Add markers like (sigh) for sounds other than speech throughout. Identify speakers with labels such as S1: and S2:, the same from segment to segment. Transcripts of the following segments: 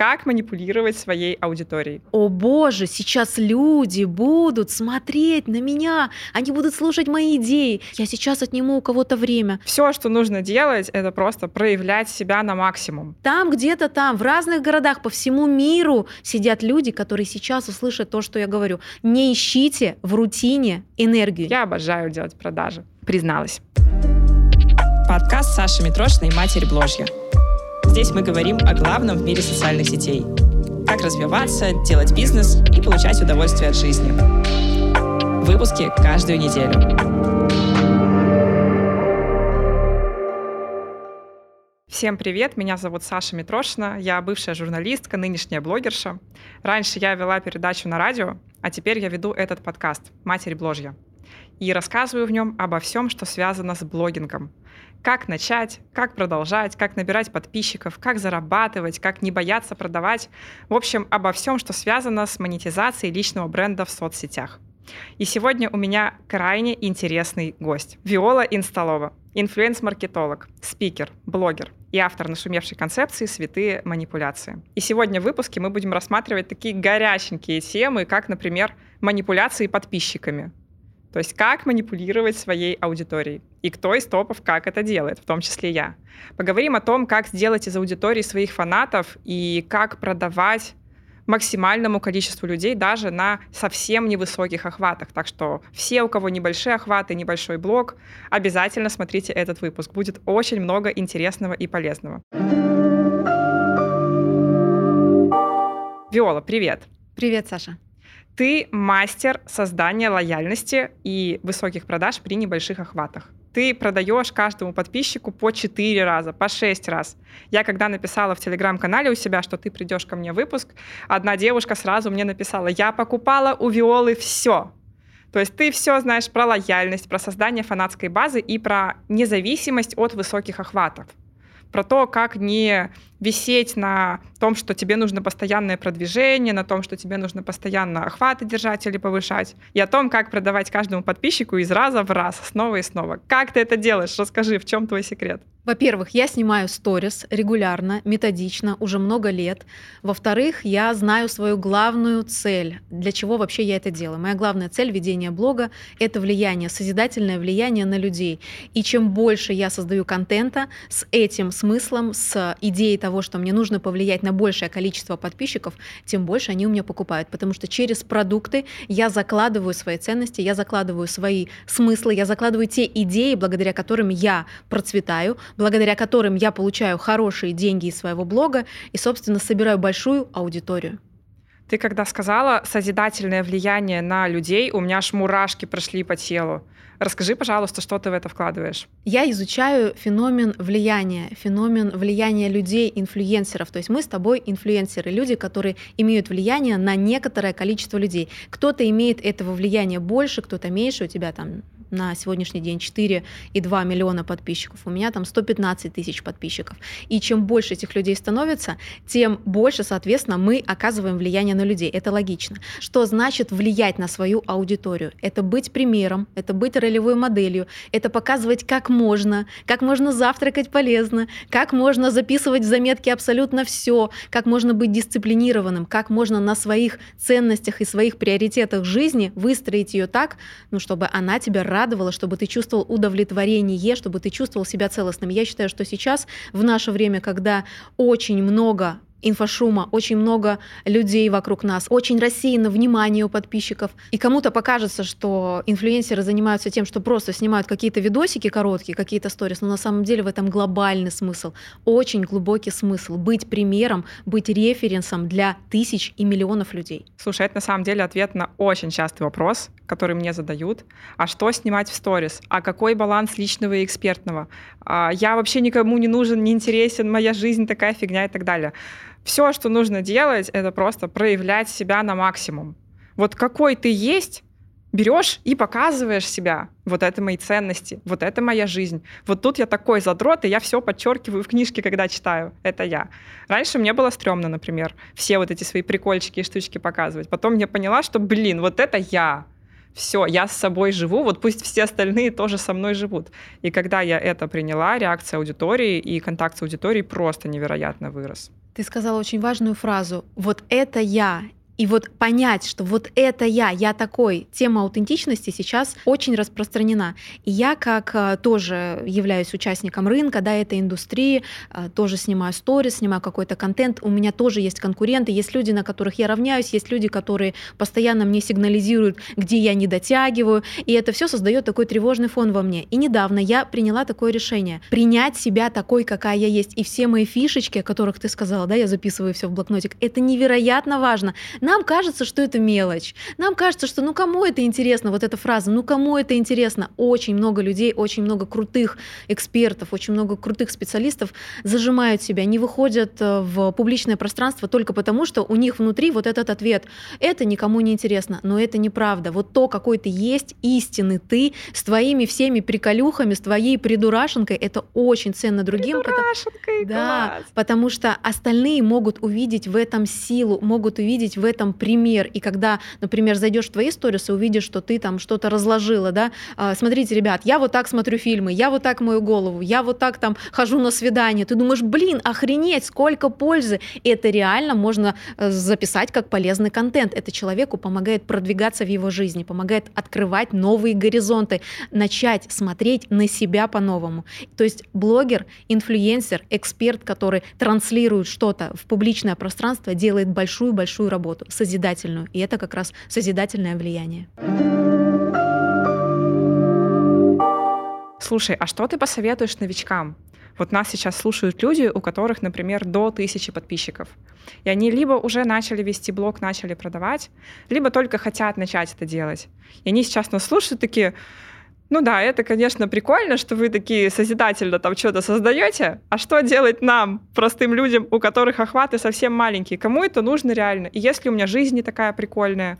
S1: Как манипулировать своей аудиторией?
S2: О боже, сейчас люди будут смотреть на меня, они будут слушать мои идеи. Я сейчас отниму у кого-то время.
S1: Все, что нужно делать, это просто проявлять себя на максимум.
S2: Там, где-то там, в разных городах по всему миру сидят люди, которые сейчас услышат то, что я говорю. Не ищите в рутине энергию.
S1: Я обожаю делать продажи, призналась.
S3: Подкаст Саши Митрошиной «Матери Бложья». Здесь мы говорим о главном в мире социальных сетей. Как развиваться, делать бизнес и получать удовольствие от жизни. Выпуски каждую неделю.
S1: Всем привет, меня зовут Саша Митрошина, я бывшая журналистка, нынешняя блогерша. Раньше я вела передачу на радио, а теперь я веду этот подкаст «Матерь Бложья». И рассказываю в нем обо всем, что связано с блогингом, как начать, как продолжать, как набирать подписчиков, как зарабатывать, как не бояться продавать. В общем, обо всем, что связано с монетизацией личного бренда в соцсетях. И сегодня у меня крайне интересный гость. Виола Инсталова, инфлюенс-маркетолог, спикер, блогер и автор нашумевшей концепции «Святые манипуляции». И сегодня в выпуске мы будем рассматривать такие горяченькие темы, как, например, манипуляции подписчиками, то есть как манипулировать своей аудиторией. И кто из топов как это делает, в том числе я. Поговорим о том, как сделать из аудитории своих фанатов и как продавать максимальному количеству людей даже на совсем невысоких охватах. Так что все, у кого небольшие охваты, небольшой блог, обязательно смотрите этот выпуск. Будет очень много интересного и полезного. Виола, привет.
S2: Привет, Саша.
S1: Ты мастер создания лояльности и высоких продаж при небольших охватах. Ты продаешь каждому подписчику по 4 раза, по 6 раз. Я когда написала в телеграм-канале у себя, что ты придешь ко мне в выпуск, одна девушка сразу мне написала, я покупала у Виолы все. То есть ты все знаешь про лояльность, про создание фанатской базы и про независимость от высоких охватов про то, как не висеть на том, что тебе нужно постоянное продвижение, на том, что тебе нужно постоянно охваты держать или повышать, и о том, как продавать каждому подписчику из раза в раз, снова и снова. Как ты это делаешь? Расскажи, в чем твой секрет?
S2: Во-первых, я снимаю сторис регулярно, методично, уже много лет. Во-вторых, я знаю свою главную цель, для чего вообще я это делаю. Моя главная цель ведения блога — это влияние, созидательное влияние на людей. И чем больше я создаю контента с этим смыслом, с идеей того, что мне нужно повлиять на большее количество подписчиков, тем больше они у меня покупают. Потому что через продукты я закладываю свои ценности, я закладываю свои смыслы, я закладываю те идеи, благодаря которым я процветаю, благодаря которым я получаю хорошие деньги из своего блога и, собственно, собираю большую аудиторию.
S1: Ты когда сказала созидательное влияние на людей, у меня аж мурашки прошли по телу. Расскажи, пожалуйста, что ты в это вкладываешь?
S2: Я изучаю феномен влияния, феномен влияния людей, инфлюенсеров. То есть мы с тобой инфлюенсеры, люди, которые имеют влияние на некоторое количество людей. Кто-то имеет этого влияния больше, кто-то меньше. У тебя там на сегодняшний день 4,2 миллиона подписчиков, у меня там 115 тысяч подписчиков. И чем больше этих людей становится, тем больше, соответственно, мы оказываем влияние на людей. Это логично. Что значит влиять на свою аудиторию? Это быть примером, это быть ролевой моделью, это показывать, как можно, как можно завтракать полезно, как можно записывать в заметки абсолютно все, как можно быть дисциплинированным, как можно на своих ценностях и своих приоритетах жизни выстроить ее так, ну, чтобы она тебя радовала радовало, чтобы ты чувствовал удовлетворение, чтобы ты чувствовал себя целостным. Я считаю, что сейчас, в наше время, когда очень много инфошума, очень много людей вокруг нас, очень рассеяно внимание у подписчиков. И кому-то покажется, что инфлюенсеры занимаются тем, что просто снимают какие-то видосики короткие, какие-то сторис, но на самом деле в этом глобальный смысл, очень глубокий смысл. Быть примером, быть референсом для тысяч и миллионов людей.
S1: Слушай, это на самом деле ответ на очень частый вопрос, который мне задают. А что снимать в сторис? А какой баланс личного и экспертного? А я вообще никому не нужен, не интересен, моя жизнь такая фигня и так далее. Все, что нужно делать, это просто проявлять себя на максимум. Вот какой ты есть, берешь и показываешь себя. Вот это мои ценности, вот это моя жизнь. Вот тут я такой задрот, и я все подчеркиваю в книжке, когда читаю. Это я. Раньше мне было стрёмно, например, все вот эти свои прикольчики и штучки показывать. Потом я поняла, что, блин, вот это я. Все, я с собой живу, вот пусть все остальные тоже со мной живут. И когда я это приняла, реакция аудитории и контакт с аудиторией просто невероятно вырос.
S2: Ты сказала очень важную фразу. Вот это я, и вот понять, что вот это я, я такой, тема аутентичности сейчас очень распространена. И я, как э, тоже являюсь участником рынка, да, этой индустрии, э, тоже снимаю сторис, снимаю какой-то контент, у меня тоже есть конкуренты, есть люди, на которых я равняюсь, есть люди, которые постоянно мне сигнализируют, где я не дотягиваю, и это все создает такой тревожный фон во мне. И недавно я приняла такое решение, принять себя такой, какая я есть, и все мои фишечки, о которых ты сказала, да, я записываю все в блокнотик, это невероятно важно. Нам кажется, что это мелочь. Нам кажется, что ну кому это интересно, вот эта фраза, ну кому это интересно. Очень много людей, очень много крутых экспертов, очень много крутых специалистов зажимают себя, не выходят э, в публичное пространство только потому, что у них внутри вот этот ответ. Это никому не интересно, но это неправда. Вот то, какой ты есть, истинный ты, с твоими всеми приколюхами, с твоей придурашенкой, это очень ценно другим.
S1: Придурашенкой,
S2: потому, да, потому что остальные могут увидеть в этом силу, могут увидеть в этом пример. И когда, например, зайдешь в твои сторисы, увидишь, что ты там что-то разложила, да, а, смотрите, ребят, я вот так смотрю фильмы, я вот так мою голову, я вот так там хожу на свидание. Ты думаешь, блин, охренеть, сколько пользы. И это реально можно э, записать как полезный контент. Это человеку помогает продвигаться в его жизни, помогает открывать новые горизонты, начать смотреть на себя по-новому. То есть блогер, инфлюенсер, эксперт, который транслирует что-то в публичное пространство, делает большую-большую работу созидательную. И это как раз созидательное влияние.
S1: Слушай, а что ты посоветуешь новичкам? Вот нас сейчас слушают люди, у которых, например, до тысячи подписчиков. И они либо уже начали вести блог, начали продавать, либо только хотят начать это делать. И они сейчас нас слушают такие, ну да, это, конечно, прикольно, что вы такие созидательно там что-то создаете, а что делать нам, простым людям, у которых охваты совсем маленькие? Кому это нужно реально? И если у меня жизнь не такая прикольная,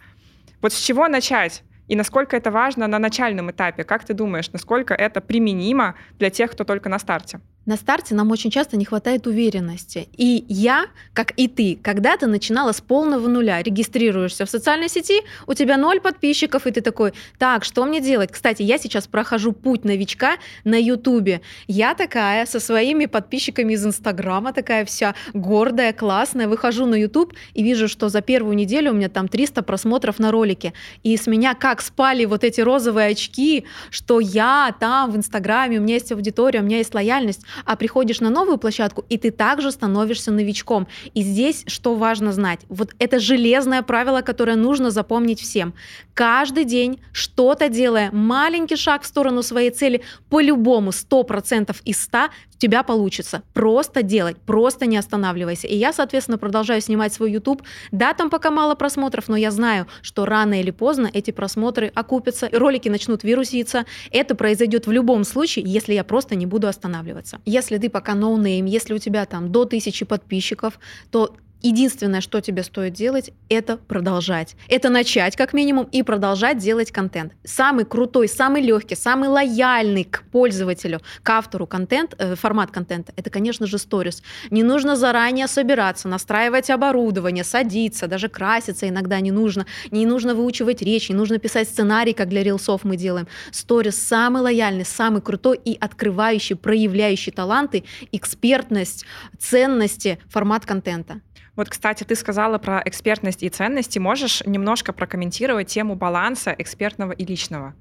S1: вот с чего начать? И насколько это важно на начальном этапе? Как ты думаешь, насколько это применимо для тех, кто только на старте?
S2: На старте нам очень часто не хватает уверенности. И я, как и ты, когда ты начинала с полного нуля, регистрируешься в социальной сети, у тебя ноль подписчиков, и ты такой, так, что мне делать? Кстати, я сейчас прохожу путь новичка на Ютубе. Я такая со своими подписчиками из Инстаграма, такая вся гордая, классная, выхожу на Ютуб и вижу, что за первую неделю у меня там 300 просмотров на ролике. И с меня как спали вот эти розовые очки, что я там в Инстаграме, у меня есть аудитория, у меня есть лояльность а приходишь на новую площадку, и ты также становишься новичком. И здесь что важно знать? Вот это железное правило, которое нужно запомнить всем. Каждый день что-то делая, маленький шаг в сторону своей цели, по-любому 100% из 100 у тебя получится. Просто делать, просто не останавливайся. И я, соответственно, продолжаю снимать свой YouTube. Да, там пока мало просмотров, но я знаю, что рано или поздно эти просмотры окупятся, ролики начнут вируситься. Это произойдет в любом случае, если я просто не буду останавливаться. Если ты пока no name, если у тебя там до тысячи подписчиков, то Единственное, что тебе стоит делать, это продолжать. Это начать, как минимум, и продолжать делать контент. Самый крутой, самый легкий, самый лояльный к пользователю, к автору контент, э, формат контента, это, конечно же, сторис. Не нужно заранее собираться, настраивать оборудование, садиться, даже краситься иногда не нужно. Не нужно выучивать речь, не нужно писать сценарий, как для рилсов мы делаем. Сторис самый лояльный, самый крутой и открывающий, проявляющий таланты, экспертность, ценности формат контента.
S1: Вот, кстати, ты сказала про экспертность и ценности. Можешь немножко прокомментировать тему баланса экспертного и личного?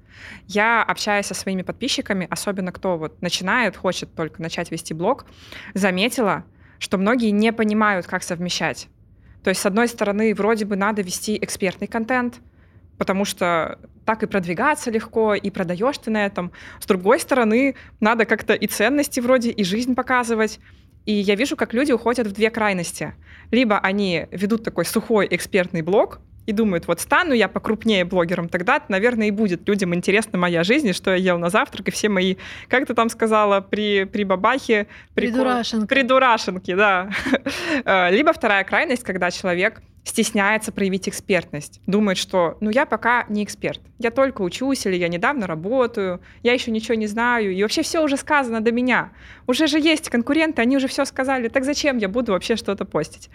S1: Я общаюсь со своими подписчиками, особенно кто вот начинает, хочет только начать вести блог, заметила, что многие не понимают, как совмещать. То есть, с одной стороны, вроде бы надо вести экспертный контент, потому что так и продвигаться легко, и продаешь ты на этом. С другой стороны, надо как-то и ценности вроде, и жизнь показывать. И я вижу, как люди уходят в две крайности. Либо они ведут такой сухой экспертный блог, и думают, вот стану я покрупнее блогером, тогда, наверное, и будет людям интересна моя жизнь, и что я ел на завтрак, и все мои, как ты там сказала, при, при бабахе...
S2: Прикол... Придурашенки.
S1: Придурашенки, да. (laughs) Э, либо вторая крайность, когда человек стесняется проявить экспертность, думает, что ну я пока не эксперт, я только учусь или я недавно работаю, я еще ничего не знаю, и вообще все уже сказано до меня. Уже же есть конкуренты, они уже все сказали, так зачем я буду вообще что-то постить?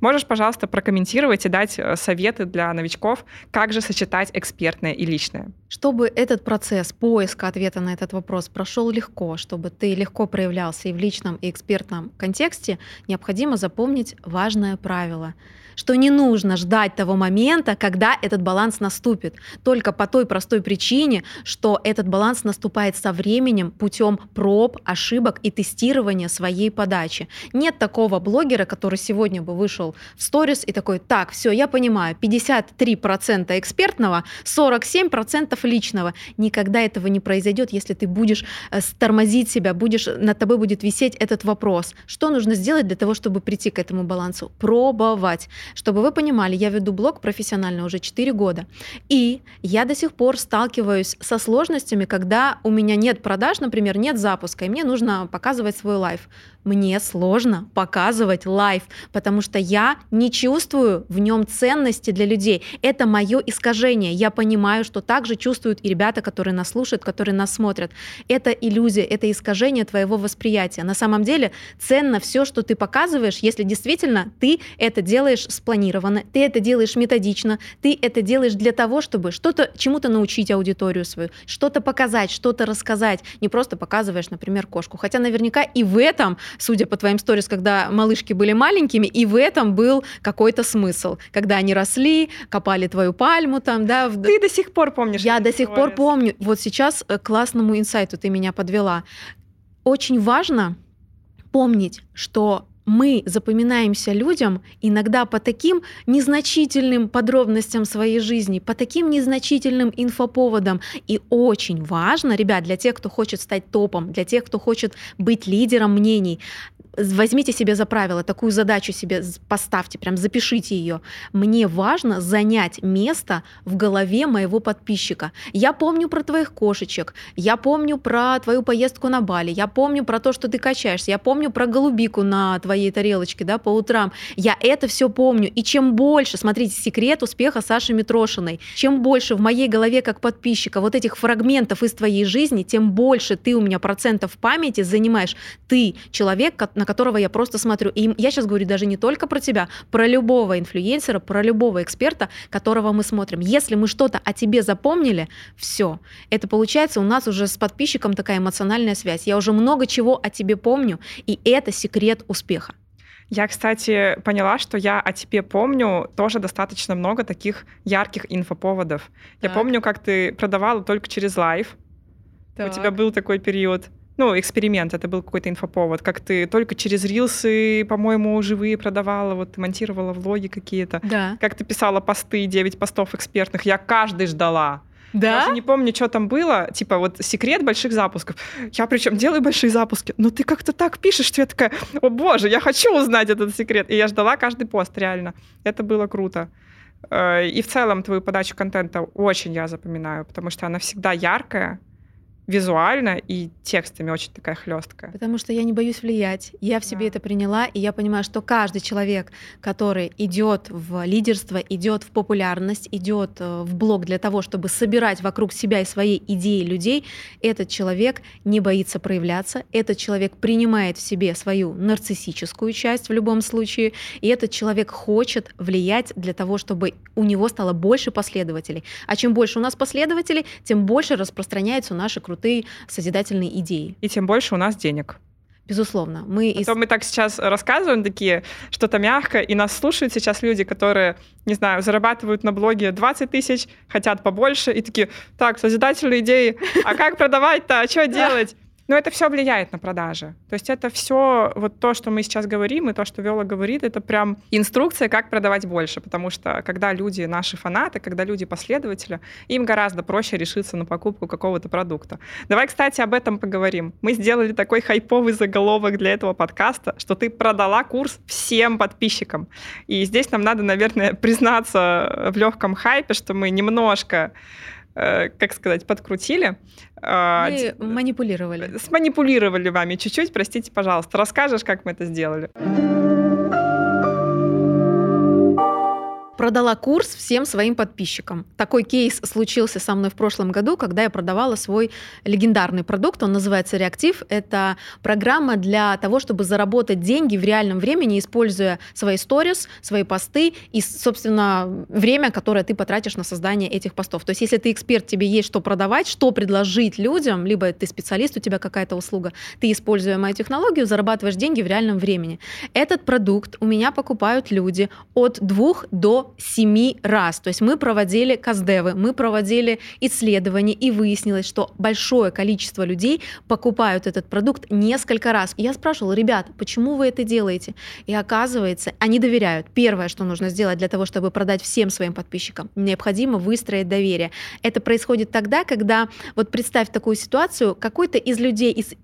S1: Можешь, пожалуйста, прокомментировать и дать э, советы для новичков, как же сочетать экспертное и личное?
S2: Чтобы этот процесс поиска ответа на этот вопрос прошел легко, чтобы ты легко проявлялся и в личном, и экспертном контексте, необходимо запомнить важное правило — что не нужно ждать того момента, когда этот баланс наступит. Только по той простой причине, что этот баланс наступает со временем путем проб, ошибок и тестирования своей подачи. Нет такого блогера, который сегодня бы вышел в сторис и такой, так, все, я понимаю, 53% экспертного, 47% личного. Никогда этого не произойдет, если ты будешь э, тормозить себя, будешь, над тобой будет висеть этот вопрос. Что нужно сделать для того, чтобы прийти к этому балансу? Пробовать. Чтобы вы понимали, я веду блог профессионально уже 4 года. И я до сих пор сталкиваюсь со сложностями, когда у меня нет продаж, например, нет запуска, и мне нужно показывать свой лайф мне сложно показывать лайф, потому что я не чувствую в нем ценности для людей. Это мое искажение. Я понимаю, что также чувствуют и ребята, которые нас слушают, которые нас смотрят. Это иллюзия, это искажение твоего восприятия. На самом деле ценно все, что ты показываешь, если действительно ты это делаешь спланированно, ты это делаешь методично, ты это делаешь для того, чтобы что-то чему-то научить аудиторию свою, что-то показать, что-то рассказать. Не просто показываешь, например, кошку. Хотя наверняка и в этом судя по твоим сторис, когда малышки были маленькими, и в этом был какой-то смысл, когда они росли, копали твою пальму там, да.
S1: Ты до сих пор помнишь?
S2: Я до сих сторис. пор помню. Вот сейчас к классному инсайту ты меня подвела. Очень важно помнить, что мы запоминаемся людям иногда по таким незначительным подробностям своей жизни, по таким незначительным инфоповодам. И очень важно, ребят, для тех, кто хочет стать топом, для тех, кто хочет быть лидером мнений, возьмите себе за правило, такую задачу себе поставьте, прям запишите ее. Мне важно занять место в голове моего подписчика. Я помню про твоих кошечек, я помню про твою поездку на Бали, я помню про то, что ты качаешься, я помню про голубику на твоей тарелочке, да, по утрам. Я это все помню. И чем больше, смотрите, секрет успеха Саши Митрошиной, чем больше в моей голове как подписчика вот этих фрагментов из твоей жизни, тем больше ты у меня процентов памяти занимаешь. Ты человек, на которого я просто смотрю. И я сейчас говорю даже не только про тебя, про любого инфлюенсера, про любого эксперта, которого мы смотрим. Если мы что-то о тебе запомнили, все. Это получается у нас уже с подписчиком такая эмоциональная связь. Я уже много чего о тебе помню, и это секрет успеха.
S1: Я, кстати, поняла, что я о тебе помню тоже достаточно много таких ярких инфоповодов. Так. Я помню, как ты продавала только через live. Так. У тебя был такой период ну, эксперимент, это был какой-то инфоповод, как ты только через рилсы, по-моему, живые продавала, вот ты монтировала влоги какие-то,
S2: да.
S1: как ты писала посты, 9 постов экспертных, я каждый ждала.
S2: Да?
S1: Я уже не помню, что там было. Типа вот секрет больших запусков. Я причем делаю большие запуски, но ты как-то так пишешь, что я такая, о боже, я хочу узнать этот секрет. И я ждала каждый пост, реально. Это было круто. Э, и в целом твою подачу контента очень я запоминаю, потому что она всегда яркая, визуально и текстами очень такая хлесткая.
S2: Потому что я не боюсь влиять. Я в себе да. это приняла, и я понимаю, что каждый человек, который идет в лидерство, идет в популярность, идет э, в блог для того, чтобы собирать вокруг себя и своей идеи людей, этот человек не боится проявляться, этот человек принимает в себе свою нарциссическую часть в любом случае, и этот человек хочет влиять для того, чтобы у него стало больше последователей. А чем больше у нас последователей, тем больше распространяются наши крутые крутые созидательные идеи.
S1: И тем больше у нас денег.
S2: Безусловно. Мы
S1: а из... мы так сейчас рассказываем такие, что-то мягко, и нас слушают сейчас люди, которые, не знаю, зарабатывают на блоге 20 тысяч, хотят побольше, и такие, так, созидательные идеи, а как продавать-то, а что (laughs) делать? Но это все влияет на продажи. То есть это все, вот то, что мы сейчас говорим, и то, что Вела говорит, это прям инструкция, как продавать больше. Потому что когда люди, наши фанаты, когда люди последователи, им гораздо проще решиться на покупку какого-то продукта. Давай, кстати, об этом поговорим. Мы сделали такой хайповый заголовок для этого подкаста, что ты продала курс всем подписчикам. И здесь нам надо, наверное, признаться в легком хайпе, что мы немножко как сказать, подкрутили.
S2: А, мы манипулировали.
S1: Сманипулировали вами чуть-чуть, простите, пожалуйста. Расскажешь, как мы это сделали?
S2: Продала курс всем своим подписчикам. Такой кейс случился со мной в прошлом году, когда я продавала свой легендарный продукт. Он называется «Реактив». Это программа для того, чтобы заработать деньги в реальном времени, используя свои сторис, свои посты и, собственно, время, которое ты потратишь на создание этих постов. То есть если ты эксперт, тебе есть что продавать, что предложить людям, либо ты специалист, у тебя какая-то услуга, ты, используя мою технологию, зарабатываешь деньги в реальном времени. Этот продукт у меня покупают люди от двух до 7 раз. То есть мы проводили каздевы, мы проводили исследования, и выяснилось, что большое количество людей покупают этот продукт несколько раз. Я спрашивала, ребят, почему вы это делаете? И оказывается, они доверяют. Первое, что нужно сделать для того, чтобы продать всем своим подписчикам, необходимо выстроить доверие. Это происходит тогда, когда, вот представь такую ситуацию, какой-то из людей, из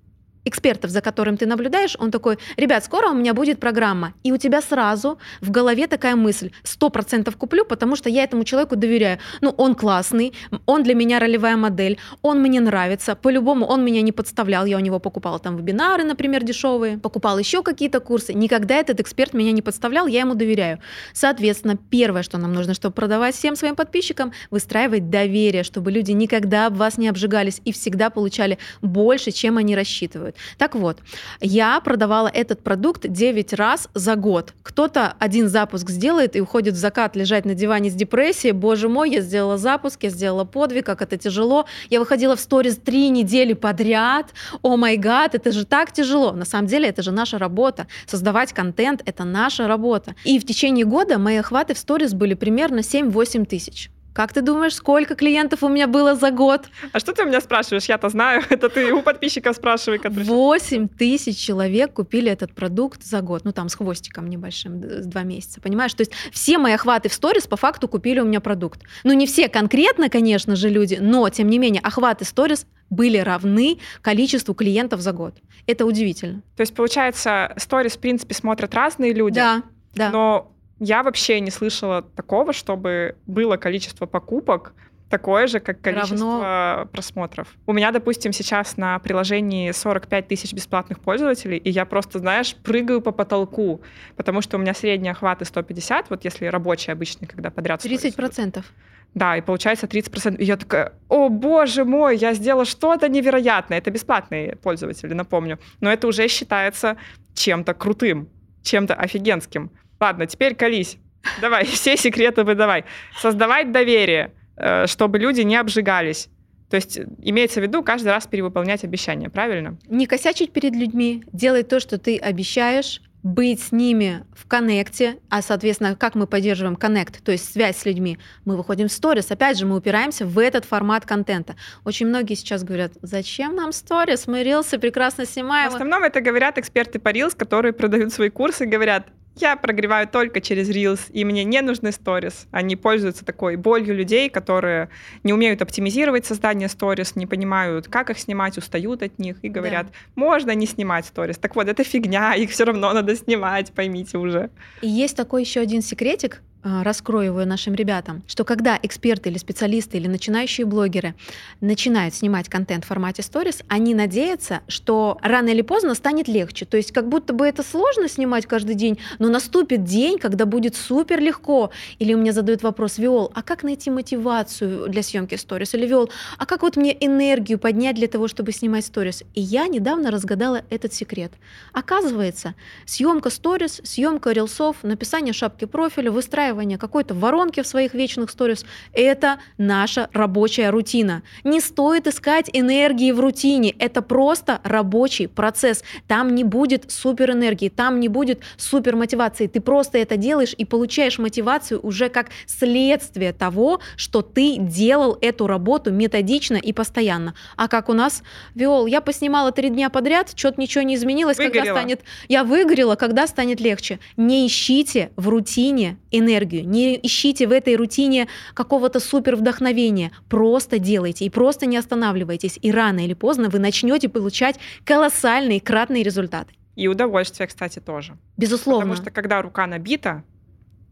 S2: экспертов, за которым ты наблюдаешь, он такой, ребят, скоро у меня будет программа. И у тебя сразу в голове такая мысль, сто процентов куплю, потому что я этому человеку доверяю. Ну, он классный, он для меня ролевая модель, он мне нравится, по-любому он меня не подставлял, я у него покупала там вебинары, например, дешевые, покупал еще какие-то курсы. Никогда этот эксперт меня не подставлял, я ему доверяю. Соответственно, первое, что нам нужно, чтобы продавать всем своим подписчикам, выстраивать доверие, чтобы люди никогда об вас не обжигались и всегда получали больше, чем они рассчитывают. Так вот, я продавала этот продукт 9 раз за год. Кто-то один запуск сделает и уходит в закат лежать на диване с депрессией. Боже мой, я сделала запуск, я сделала подвиг, как это тяжело. Я выходила в сторис три недели подряд. О май гад, это же так тяжело. На самом деле это же наша работа. Создавать контент — это наша работа. И в течение года мои охваты в сторис были примерно 7-8 тысяч. Как ты думаешь, сколько клиентов у меня было за год?
S1: А что ты у меня спрашиваешь? Я-то знаю. (laughs) Это ты у подписчиков спрашивай.
S2: Который... 8 тысяч человек купили этот продукт за год. Ну, там с хвостиком небольшим, с два месяца. Понимаешь? То есть все мои охваты в сторис по факту купили у меня продукт. Ну, не все конкретно, конечно же, люди, но, тем не менее, охваты сторис были равны количеству клиентов за год. Это удивительно.
S1: То есть, получается, сторис, в принципе, смотрят разные люди.
S2: Да, да.
S1: Но я вообще не слышала такого, чтобы было количество покупок такое же, как количество Равно... просмотров. У меня, допустим, сейчас на приложении 45 тысяч бесплатных пользователей, и я просто, знаешь, прыгаю по потолку, потому что у меня средний охват 150, вот если рабочий обычный, когда подряд...
S2: 30 процентов.
S1: Да, и получается 30%. И я такая, о боже мой, я сделала что-то невероятное. Это бесплатные пользователи, напомню. Но это уже считается чем-то крутым, чем-то офигенским. Ладно, теперь колись. Давай, (laughs) все секреты выдавай. Создавать доверие, э, чтобы люди не обжигались. То есть имеется в виду каждый раз перевыполнять обещания, правильно?
S2: Не косячить перед людьми, делать то, что ты обещаешь, быть с ними в коннекте, а, соответственно, как мы поддерживаем коннект, то есть связь с людьми, мы выходим в сторис, опять же, мы упираемся в этот формат контента. Очень многие сейчас говорят, зачем нам сторис, мы рилсы прекрасно снимаем.
S1: В основном это говорят эксперты по рилс, которые продают свои курсы, говорят, я прогреваю только через Reels, и мне не нужны сторис. Они пользуются такой болью людей, которые не умеют оптимизировать создание сторис, не понимают, как их снимать, устают от них и говорят, да. можно не снимать сторис. Так вот, это фигня, их все равно надо снимать, поймите уже.
S2: И есть такой еще один секретик, раскрою его нашим ребятам, что когда эксперты или специалисты или начинающие блогеры начинают снимать контент в формате сторис, они надеются, что рано или поздно станет легче. То есть как будто бы это сложно снимать каждый день, но наступит день, когда будет супер легко. Или у меня задают вопрос, Виол, а как найти мотивацию для съемки сторис? Или Виол, а как вот мне энергию поднять для того, чтобы снимать сторис? И я недавно разгадала этот секрет. Оказывается, съемка сторис, съемка рилсов, написание шапки профиля, выстраивание выстраивание какой-то воронки в своих вечных сторис – это наша рабочая рутина. Не стоит искать энергии в рутине, это просто рабочий процесс. Там не будет супер энергии, там не будет супер мотивации. Ты просто это делаешь и получаешь мотивацию уже как следствие того, что ты делал эту работу методично и постоянно. А как у нас, Виол, я поснимала три дня подряд, что-то ничего не изменилось,
S1: выгорела.
S2: когда станет... Я выгорела, когда станет легче. Не ищите в рутине энергии энергию, не ищите в этой рутине какого-то супер вдохновения, просто делайте и просто не останавливайтесь, и рано или поздно вы начнете получать колоссальные кратные результаты.
S1: И удовольствие, кстати, тоже.
S2: Безусловно.
S1: Потому что когда рука набита,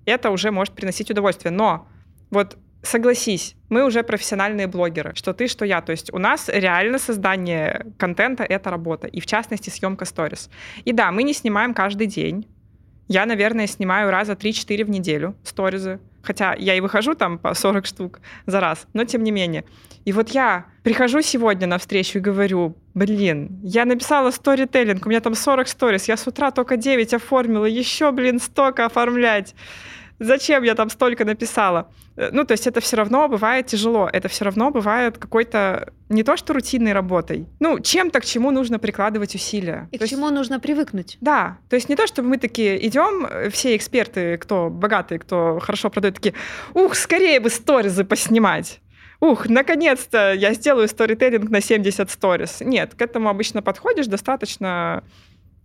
S1: это уже может приносить удовольствие. Но вот согласись, мы уже профессиональные блогеры, что ты, что я. То есть у нас реально создание контента — это работа, и в частности съемка сторис. И да, мы не снимаем каждый день, я, наверное, снимаю раза 3-4 в неделю сторизы. хотя я и выхожу там по 40 штук за раз, но тем не менее. И вот я прихожу сегодня на встречу и говорю, блин, я написала сторителлинг, у меня там 40 сторис, я с утра только 9 оформила, еще, блин, столько оформлять зачем я там столько написала? Э, ну, то есть это все равно бывает тяжело, это все равно бывает какой-то не то что рутинной работой, ну, чем-то, к чему нужно прикладывать усилия.
S2: И
S1: то
S2: к чему нужно привыкнуть.
S1: Да, то есть не то, чтобы мы такие идем, э, все эксперты, кто богатые, кто хорошо продает, такие, ух, скорее бы сторизы поснимать. Ух, наконец-то я сделаю сторителлинг на 70 сторис. Нет, к этому обычно подходишь достаточно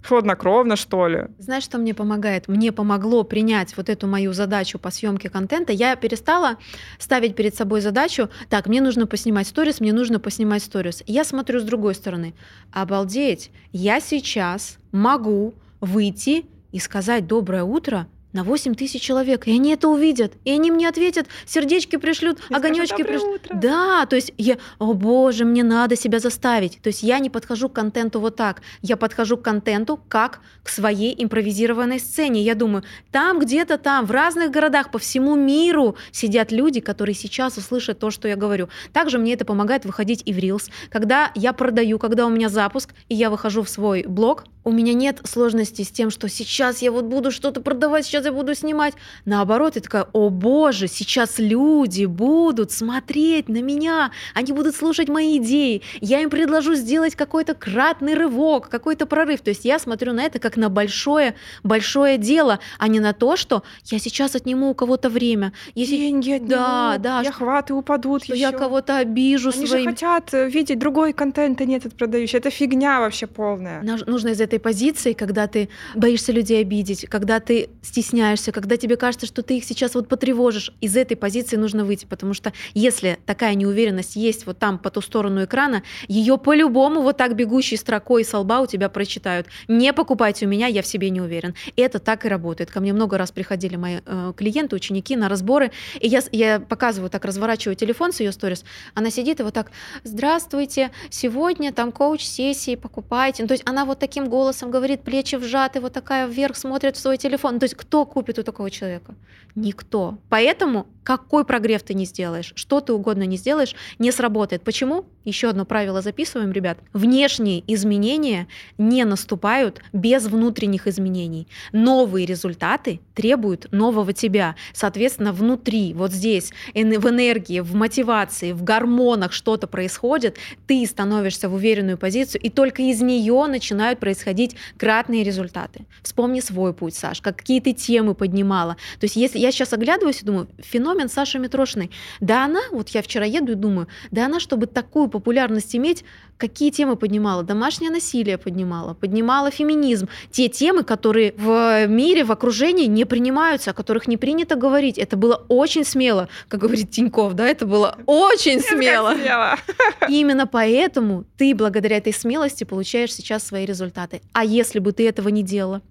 S1: хладнокровно, что ли.
S2: Знаешь, что мне помогает? Мне помогло принять вот эту мою задачу по съемке контента. Я перестала ставить перед собой задачу, так, мне нужно поснимать сторис, мне нужно поснимать сторис. Я смотрю с другой стороны. Обалдеть, я сейчас могу выйти и сказать «доброе утро» на 8 тысяч человек, и они это увидят, и они мне ответят, сердечки пришлют,
S1: И
S2: огонечки пришлют. Да, то есть я, о боже, мне надо себя заставить. То есть я не подхожу к контенту вот так, я подхожу к контенту как к своей импровизированной сцене. Я думаю, там где-то там, в разных городах по всему миру сидят люди, которые сейчас услышат то, что я говорю. Также мне это помогает выходить и в Reels. Когда я продаю, когда у меня запуск, и я выхожу в свой блог, у меня нет сложности с тем, что сейчас я вот буду что-то продавать, сейчас я буду снимать. Наоборот, я такая, о боже, сейчас люди будут смотреть на меня, они будут слушать мои идеи, я им предложу сделать какой-то кратный рывок, какой-то прорыв. То есть я смотрю на это как на большое, большое дело, а не на то, что я сейчас отниму у кого-то время. Если...
S1: Деньги от
S2: Да, да,
S1: и охваты упадут
S2: что я кого-то обижу
S1: Они
S2: своим...
S1: же хотят э, видеть другой контент, а не этот продающий. Это фигня вообще полная.
S2: Нужно из этой позиции, когда ты боишься людей обидеть, когда ты стесняешься, когда тебе кажется, что ты их сейчас вот потревожишь, из этой позиции нужно выйти, потому что если такая неуверенность есть вот там по ту сторону экрана, ее по-любому вот так бегущей строкой со лба у тебя прочитают. Не покупайте у меня, я в себе не уверен. Это так и работает. Ко мне много раз приходили мои э, клиенты, ученики на разборы, и я, я показываю, так разворачиваю телефон с ее сторис, она сидит и вот так, здравствуйте, сегодня там коуч-сессии, покупайте. Ну, то есть она вот таким голосом говорит, плечи вжаты, вот такая вверх смотрит в свой телефон. Ну, то есть кто купит у такого человека? Никто. Поэтому какой прогрев ты не сделаешь, что ты угодно не сделаешь, не сработает. Почему? Еще одно правило записываем, ребят. Внешние изменения не наступают без внутренних изменений. Новые результаты требуют нового тебя. Соответственно, внутри, вот здесь, в энергии, в мотивации, в гормонах что-то происходит, ты становишься в уверенную позицию, и только из нее начинают происходить кратные результаты. Вспомни свой путь, Саш, как какие ты темы поднимала. То есть если я сейчас оглядываюсь и думаю, феномен Саши Митрошиной, да она, вот я вчера еду и думаю, да она, чтобы такую популярность иметь, какие темы поднимала? Домашнее насилие поднимала, поднимала феминизм. Те темы, которые в мире, в окружении не принимаются, о которых не принято говорить. Это было очень смело, как говорит Тиньков, да, это было очень смело.
S1: Смело. (laughs)
S2: И именно поэтому ты благодаря этой смелости получаешь сейчас свои результаты. А если бы ты этого не делала?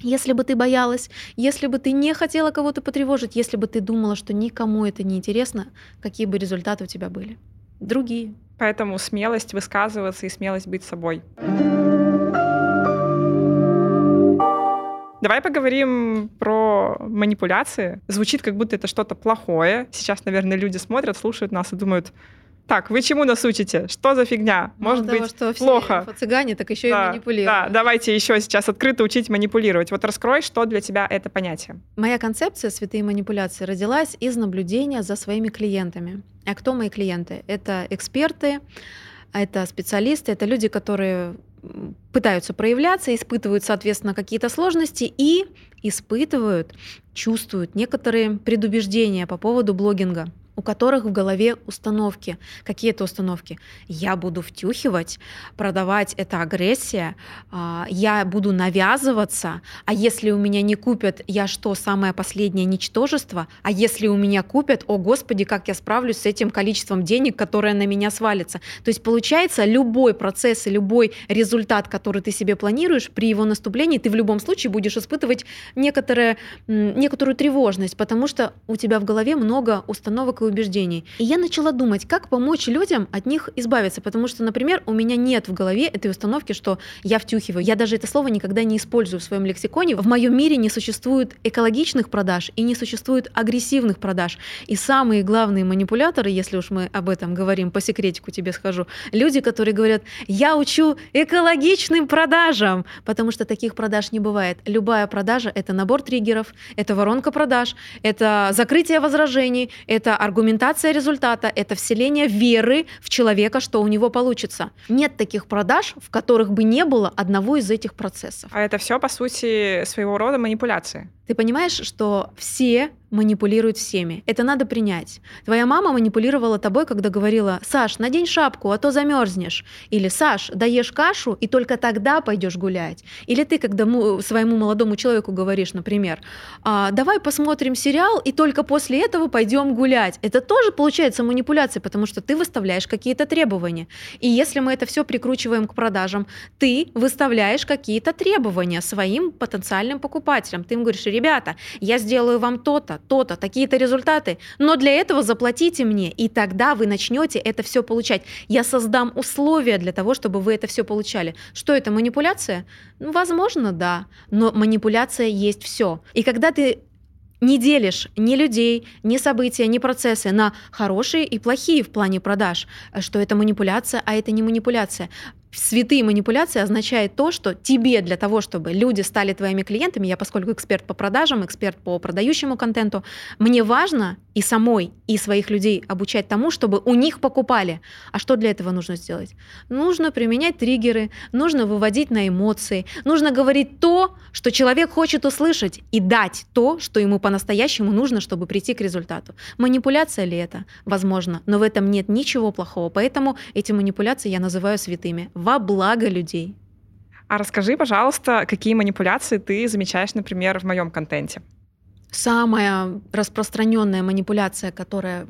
S2: Если бы ты боялась, если бы ты не хотела кого-то потревожить, если бы ты думала, что никому это не интересно, какие бы результаты у тебя были? Другие.
S1: Поэтому смелость высказываться и смелость быть собой. Давай поговорим про манипуляции. Звучит, как будто это что-то плохое. Сейчас, наверное, люди смотрят, слушают нас и думают, так, вы чему нас учите? Что за фигня? Может
S2: Мало того,
S1: быть,
S2: что все
S1: плохо.
S2: цыгане, так еще
S1: Да,
S2: и манипулируют.
S1: да, давайте еще сейчас открыто учить манипулировать. Вот раскрой, что для тебя это понятие.
S2: Моя концепция «Святые манипуляции» родилась из наблюдения за своими клиентами. А кто мои клиенты? Это эксперты, это специалисты, это люди, которые пытаются проявляться, испытывают, соответственно, какие-то сложности и испытывают, чувствуют некоторые предубеждения по поводу блогинга у которых в голове установки. Какие это установки? Я буду втюхивать, продавать это агрессия, а, я буду навязываться, а если у меня не купят, я что, самое последнее ничтожество? А если у меня купят, о господи, как я справлюсь с этим количеством денег, которое на меня свалится? То есть получается, любой процесс и любой результат, который ты себе планируешь, при его наступлении ты в любом случае будешь испытывать некоторое, некоторую тревожность, потому что у тебя в голове много установок и убеждений. И я начала думать, как помочь людям от них избавиться, потому что, например, у меня нет в голове этой установки, что я втюхиваю. Я даже это слово никогда не использую в своем лексиконе. В моем мире не существует экологичных продаж и не существует агрессивных продаж. И самые главные манипуляторы, если уж мы об этом говорим, по секретику тебе скажу, люди, которые говорят, я учу экологичным продажам, потому что таких продаж не бывает. Любая продажа — это набор триггеров, это воронка продаж, это закрытие возражений, это аргументация результата, это вселение веры в человека, что у него получится. Нет таких продаж, в которых бы не было одного из этих процессов.
S1: А это все, по сути, своего рода манипуляции.
S2: Ты понимаешь, что все манипулируют всеми. Это надо принять. Твоя мама манипулировала тобой, когда говорила, Саш, надень шапку, а то замерзнешь. Или Саш, даешь кашу, и только тогда пойдешь гулять. Или ты, когда своему молодому человеку говоришь, например, а, давай посмотрим сериал, и только после этого пойдем гулять. Это тоже получается манипуляция, потому что ты выставляешь какие-то требования. И если мы это все прикручиваем к продажам, ты выставляешь какие-то требования своим потенциальным покупателям. Ты им говоришь, ребята, я сделаю вам то-то, то-то, такие-то результаты, но для этого заплатите мне, и тогда вы начнете это все получать. Я создам условия для того, чтобы вы это все получали. Что это, манипуляция? Ну, возможно, да, но манипуляция есть все. И когда ты не делишь ни людей, ни события, ни процессы на хорошие и плохие в плане продаж, что это манипуляция, а это не манипуляция святые манипуляции означает то, что тебе для того, чтобы люди стали твоими клиентами, я поскольку эксперт по продажам, эксперт по продающему контенту, мне важно и самой, и своих людей обучать тому, чтобы у них покупали. А что для этого нужно сделать? Нужно применять триггеры, нужно выводить на эмоции, нужно говорить то, что человек хочет услышать, и дать то, что ему по-настоящему нужно, чтобы прийти к результату. Манипуляция ли это? Возможно, но в этом нет ничего плохого, поэтому эти манипуляции я называю святыми во благо людей.
S1: А расскажи, пожалуйста, какие манипуляции ты замечаешь, например, в моем контенте?
S2: Самая распространенная манипуляция, которая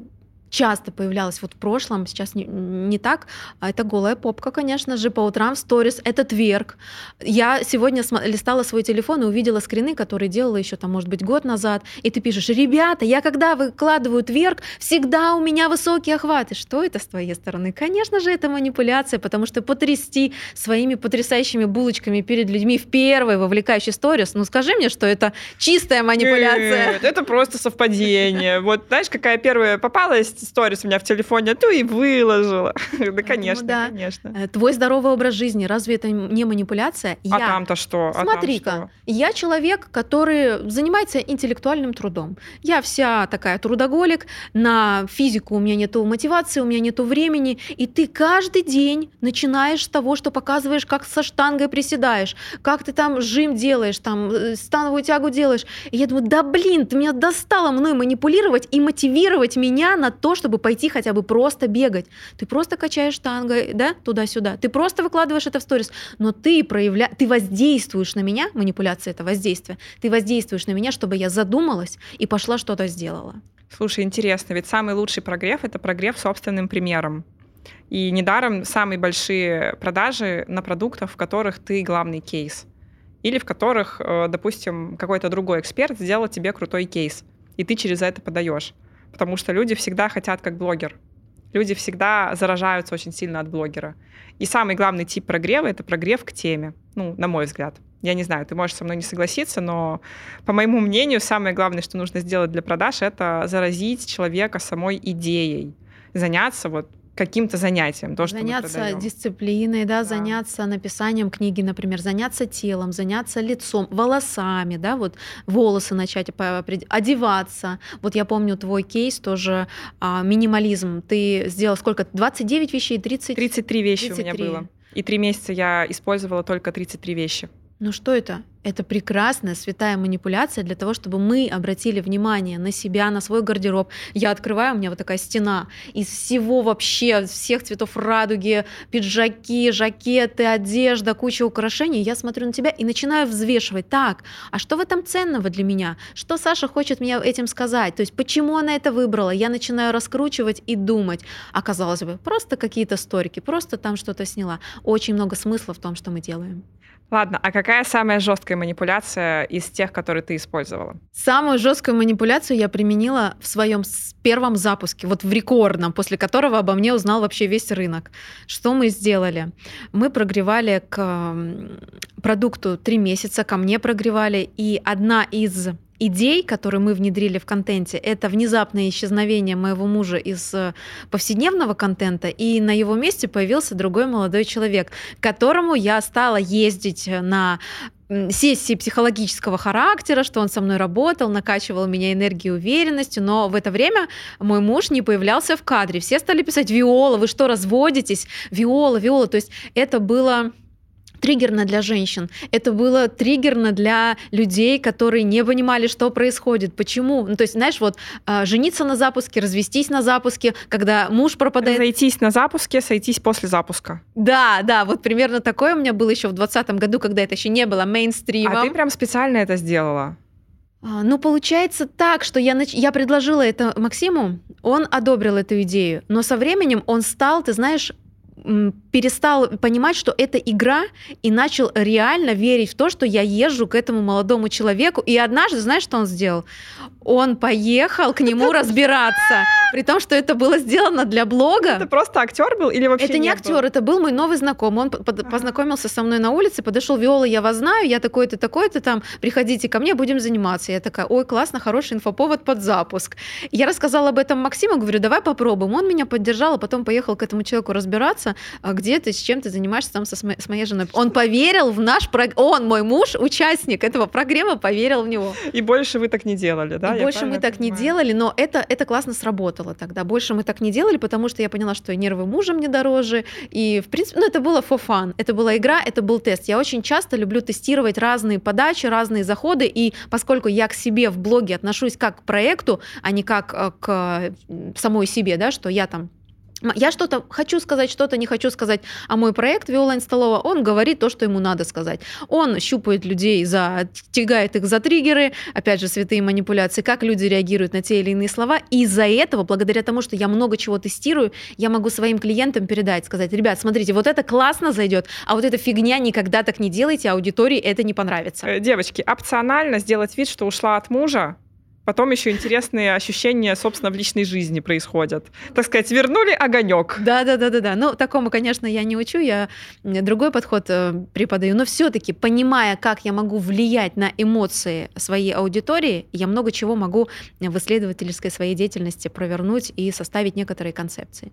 S2: часто появлялась вот в прошлом, сейчас не, не так. А это голая попка, конечно же, по утрам в сторис, это тверк. Я сегодня листала свой телефон и увидела скрины, которые делала еще там, может быть, год назад, и ты пишешь, ребята, я когда выкладываю тверк, всегда у меня высокие охваты. Что это с твоей стороны? Конечно же, это манипуляция, потому что потрясти своими потрясающими булочками перед людьми в первой вовлекающей сторис, ну скажи мне, что это чистая манипуляция.
S1: Нет, это просто совпадение. Вот знаешь, какая первая попалась, сторис у меня в телефоне, то и выложила. (laughs) Да, конечно, да. конечно.
S2: Э, твой здоровый образ жизни, разве это не манипуляция?
S1: А там-то что?
S2: А Смотри-ка, я человек, который занимается интеллектуальным трудом. Я вся такая трудоголик, на физику у меня нету мотивации, у меня нету времени, и ты каждый день начинаешь с того, что показываешь, как со штангой приседаешь, как ты там жим делаешь, там э, становую тягу делаешь. И я думаю, да блин, ты меня достала мной манипулировать и мотивировать меня на то, то, чтобы пойти хотя бы просто бегать. Ты просто качаешь штангой, да, туда-сюда. Ты просто выкладываешь это в сторис, но ты проявля... ты воздействуешь на меня, манипуляция это воздействие, ты воздействуешь на меня, чтобы я задумалась и пошла что-то сделала.
S1: Слушай, интересно, ведь самый лучший прогрев — это прогрев собственным примером. И недаром самые большие продажи на продуктах, в которых ты главный кейс. Или в которых, э, допустим, какой-то другой эксперт сделал тебе крутой кейс, и ты через это подаешь потому что люди всегда хотят как блогер. Люди всегда заражаются очень сильно от блогера. И самый главный тип прогрева — это прогрев к теме, ну, на мой взгляд. Я не знаю, ты можешь со мной не согласиться, но, по моему мнению, самое главное, что нужно сделать для продаж, это заразить человека самой идеей, заняться вот каким-то занятием. То,
S2: что заняться дисциплиной, да, да, заняться написанием книги, например, заняться телом, заняться лицом, волосами, да, вот волосы начать одеваться. Вот я помню твой кейс тоже а, минимализм. Ты сделал сколько? 29 вещей, 30?
S1: 33 вещи 33. у меня было. И три месяца я использовала только 33 вещи.
S2: Ну что это? Это прекрасная святая манипуляция для того, чтобы мы обратили внимание на себя, на свой гардероб. Я открываю, у меня вот такая стена из всего вообще, всех цветов радуги, пиджаки, жакеты, одежда, куча украшений. Я смотрю на тебя и начинаю взвешивать. Так, а что в этом ценного для меня? Что Саша хочет мне этим сказать? То есть почему она это выбрала? Я начинаю раскручивать и думать. А казалось бы, просто какие-то сторики, просто там что-то сняла. Очень много смысла в том, что мы делаем.
S1: Ладно, а какая самая жесткая манипуляция из тех, которые ты использовала?
S2: Самую жесткую манипуляцию я применила в своем первом запуске, вот в рекордном, после которого обо мне узнал вообще весь рынок. Что мы сделали? Мы прогревали к продукту три месяца, ко мне прогревали, и одна из идей, которые мы внедрили в контенте, это внезапное исчезновение моего мужа из э, повседневного контента, и на его месте появился другой молодой человек, к которому я стала ездить на сессии психологического характера, что он со мной работал, накачивал меня энергией и уверенностью, но в это время мой муж не появлялся в кадре. Все стали писать «Виола, вы что, разводитесь? Виола, Виола». То есть это было триггерно для женщин. Это было триггерно для людей, которые не понимали, что происходит, почему. Ну, то есть, знаешь, вот э, жениться на запуске, развестись на запуске, когда муж пропадает.
S1: Зайтись на запуске, сойтись после запуска.
S2: Да, да, вот примерно такое у меня было еще в 2020 году, когда это еще не было мейнстримом.
S1: А ты прям специально это сделала?
S2: А, ну, получается так, что я, нач... я предложила это Максиму, он одобрил эту идею, но со временем он стал, ты знаешь, перестал понимать, что это игра, и начал реально верить в то, что я езжу к этому молодому человеку. И однажды, знаешь, что он сделал? Он поехал к нему разбираться, при том, что это было сделано для блога.
S1: Это просто актер был или вообще
S2: Это не актер, это был мой новый знакомый. Он познакомился со мной на улице, подошел, Виола, я вас знаю, я такой-то, такой-то, там, приходите ко мне, будем заниматься. Я такая, ой, классно, хороший инфоповод под запуск. Я рассказала об этом Максиму, говорю, давай попробуем. Он меня поддержал, а потом поехал к этому человеку разбираться, а где ты, с чем ты занимаешься там со, с моей женой. Он поверил в наш программ, он, мой муж, участник этого программы, поверил в него.
S1: И больше вы так не делали, да?
S2: И больше мы так понимаю? не делали, но это, это классно сработало тогда. Больше мы так не делали, потому что я поняла, что нервы мужа мне дороже, и, в принципе, ну, это было for fun, это была игра, это был тест. Я очень часто люблю тестировать разные подачи, разные заходы, и поскольку я к себе в блоге отношусь как к проекту, а не как э, к самой себе, да, что я там я что-то хочу сказать, что-то не хочу сказать. А мой проект Виолайн Столова, он говорит то, что ему надо сказать. Он щупает людей, за, тягает их за триггеры, опять же, святые манипуляции, как люди реагируют на те или иные слова. И из-за этого, благодаря тому, что я много чего тестирую, я могу своим клиентам передать, сказать, ребят, смотрите, вот это классно зайдет, а вот эта фигня никогда так не делайте, аудитории это не понравится.
S1: Э, девочки, опционально сделать вид, что ушла от мужа, Потом еще интересные ощущения, собственно, в личной жизни происходят. Так сказать, вернули огонек.
S2: Да, да, да, да, да. Ну, такому, конечно, я не учу, я другой подход э, преподаю. Но все-таки, понимая, как я могу влиять на эмоции своей аудитории, я много чего могу в исследовательской своей деятельности провернуть и составить некоторые концепции.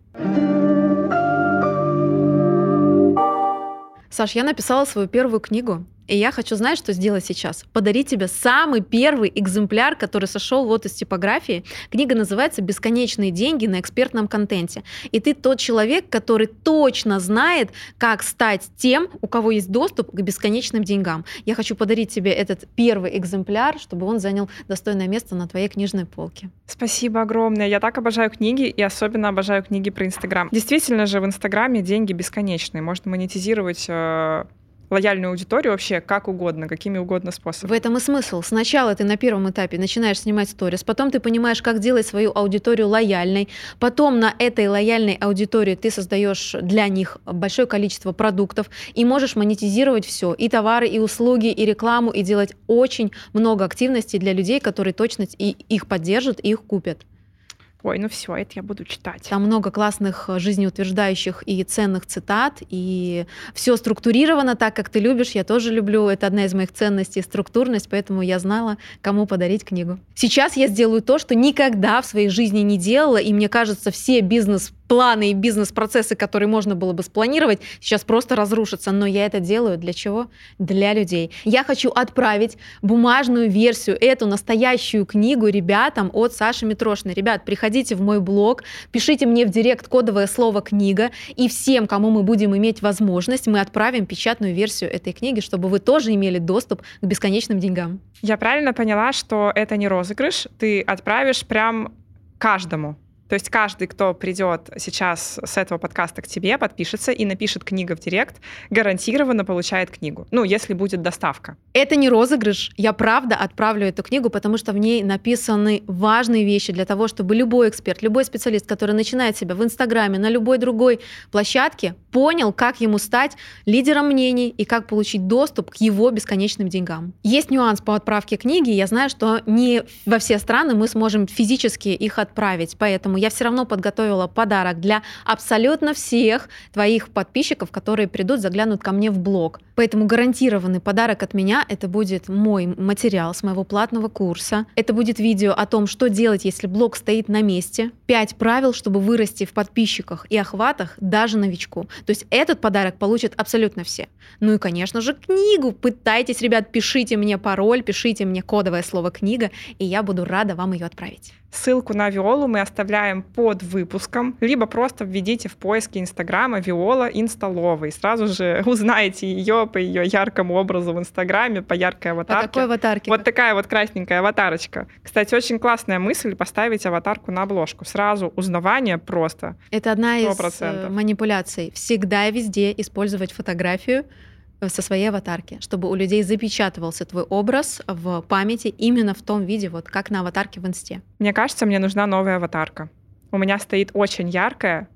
S2: Саш, я написала свою первую книгу и я хочу знать, что сделать сейчас. Подарить тебе самый первый экземпляр, который сошел вот из типографии. Книга называется «Бесконечные деньги на экспертном контенте». И ты тот человек, который точно знает, как стать тем, у кого есть доступ к бесконечным деньгам. Я хочу подарить тебе этот первый экземпляр, чтобы он занял достойное место на твоей книжной полке.
S1: Спасибо огромное. Я так обожаю книги и особенно обожаю книги про Инстаграм. Действительно же в Инстаграме деньги бесконечные. Можно монетизировать э, лояльную аудиторию вообще как угодно, какими угодно способами.
S2: В этом и смысл. Сначала ты на первом этапе начинаешь снимать сторис, потом ты понимаешь, как делать свою аудиторию лояльной, потом на этой лояльной аудитории ты создаешь для них большое количество продуктов и можешь монетизировать все, и товары, и услуги, и рекламу, и делать очень много активностей для людей, которые точно и их поддержат, и их купят.
S1: Ой, ну все, это я буду читать.
S2: Там много классных э, жизнеутверждающих и ценных цитат, и все структурировано так, как ты любишь. Я тоже люблю. Это одна из моих ценностей структурность, поэтому я знала, кому подарить книгу. Сейчас я сделаю то, что никогда в своей жизни не делала, и мне кажется, все бизнес планы и бизнес-процессы, которые можно было бы спланировать, сейчас просто разрушатся. Но я это делаю для чего? Для людей. Я хочу отправить бумажную версию, эту настоящую книгу ребятам от Саши Митрошиной. Ребят, приходите в мой блог, пишите мне в директ кодовое слово «книга», и всем, кому мы будем иметь возможность, мы отправим печатную версию этой книги, чтобы вы тоже имели доступ к бесконечным деньгам.
S1: Я правильно поняла, что это не розыгрыш, ты отправишь прям каждому То есть каждый, кто придет сейчас с этого подкаста к тебе, подпишется и напишет книга в директ, гарантированно получает книгу. Ну, если будет доставка.
S2: Это не розыгрыш. Я правда отправлю эту книгу, потому что в ней написаны важные вещи для того, чтобы любой эксперт, любой специалист, который начинает себя в Инстаграме, на любой другой площадке, понял, как ему стать лидером мнений и как получить доступ к его бесконечным деньгам. Есть нюанс по отправке книги. Я знаю, что не во все страны мы сможем физически их отправить, поэтому поэтому я все равно подготовила подарок для абсолютно всех твоих подписчиков, которые придут, заглянут ко мне в блог. Поэтому гарантированный подарок от меня — это будет мой материал с моего платного курса. Это будет видео о том, что делать, если блог стоит на месте. Пять правил, чтобы вырасти в подписчиках и охватах даже новичку. То есть этот подарок получат абсолютно все. Ну и, конечно же, книгу. Пытайтесь, ребят, пишите мне пароль, пишите мне кодовое слово «книга», и я буду рада вам ее отправить.
S1: Ссылку на Виолу мы оставляем под выпуском, либо просто введите в поиске Инстаграма Виола Инсталова, и сразу же (laughs) узнаете ее по ее яркому образу в Инстаграме, по яркой аватарке.
S2: По какой аватарке?
S1: Вот такая вот красненькая аватарочка. Кстати, очень классная мысль поставить аватарку на обложку. Сразу узнавание просто.
S2: Это одна 100%. из э, манипуляций. Всегда и везде использовать фотографию Э, со своей аватарки, чтобы у людей запечатывался твой образ в памяти именно в том виде, вот как на аватарке в инсте.
S1: Мне кажется, мне нужна новая аватарка. У меня стоит очень яркая,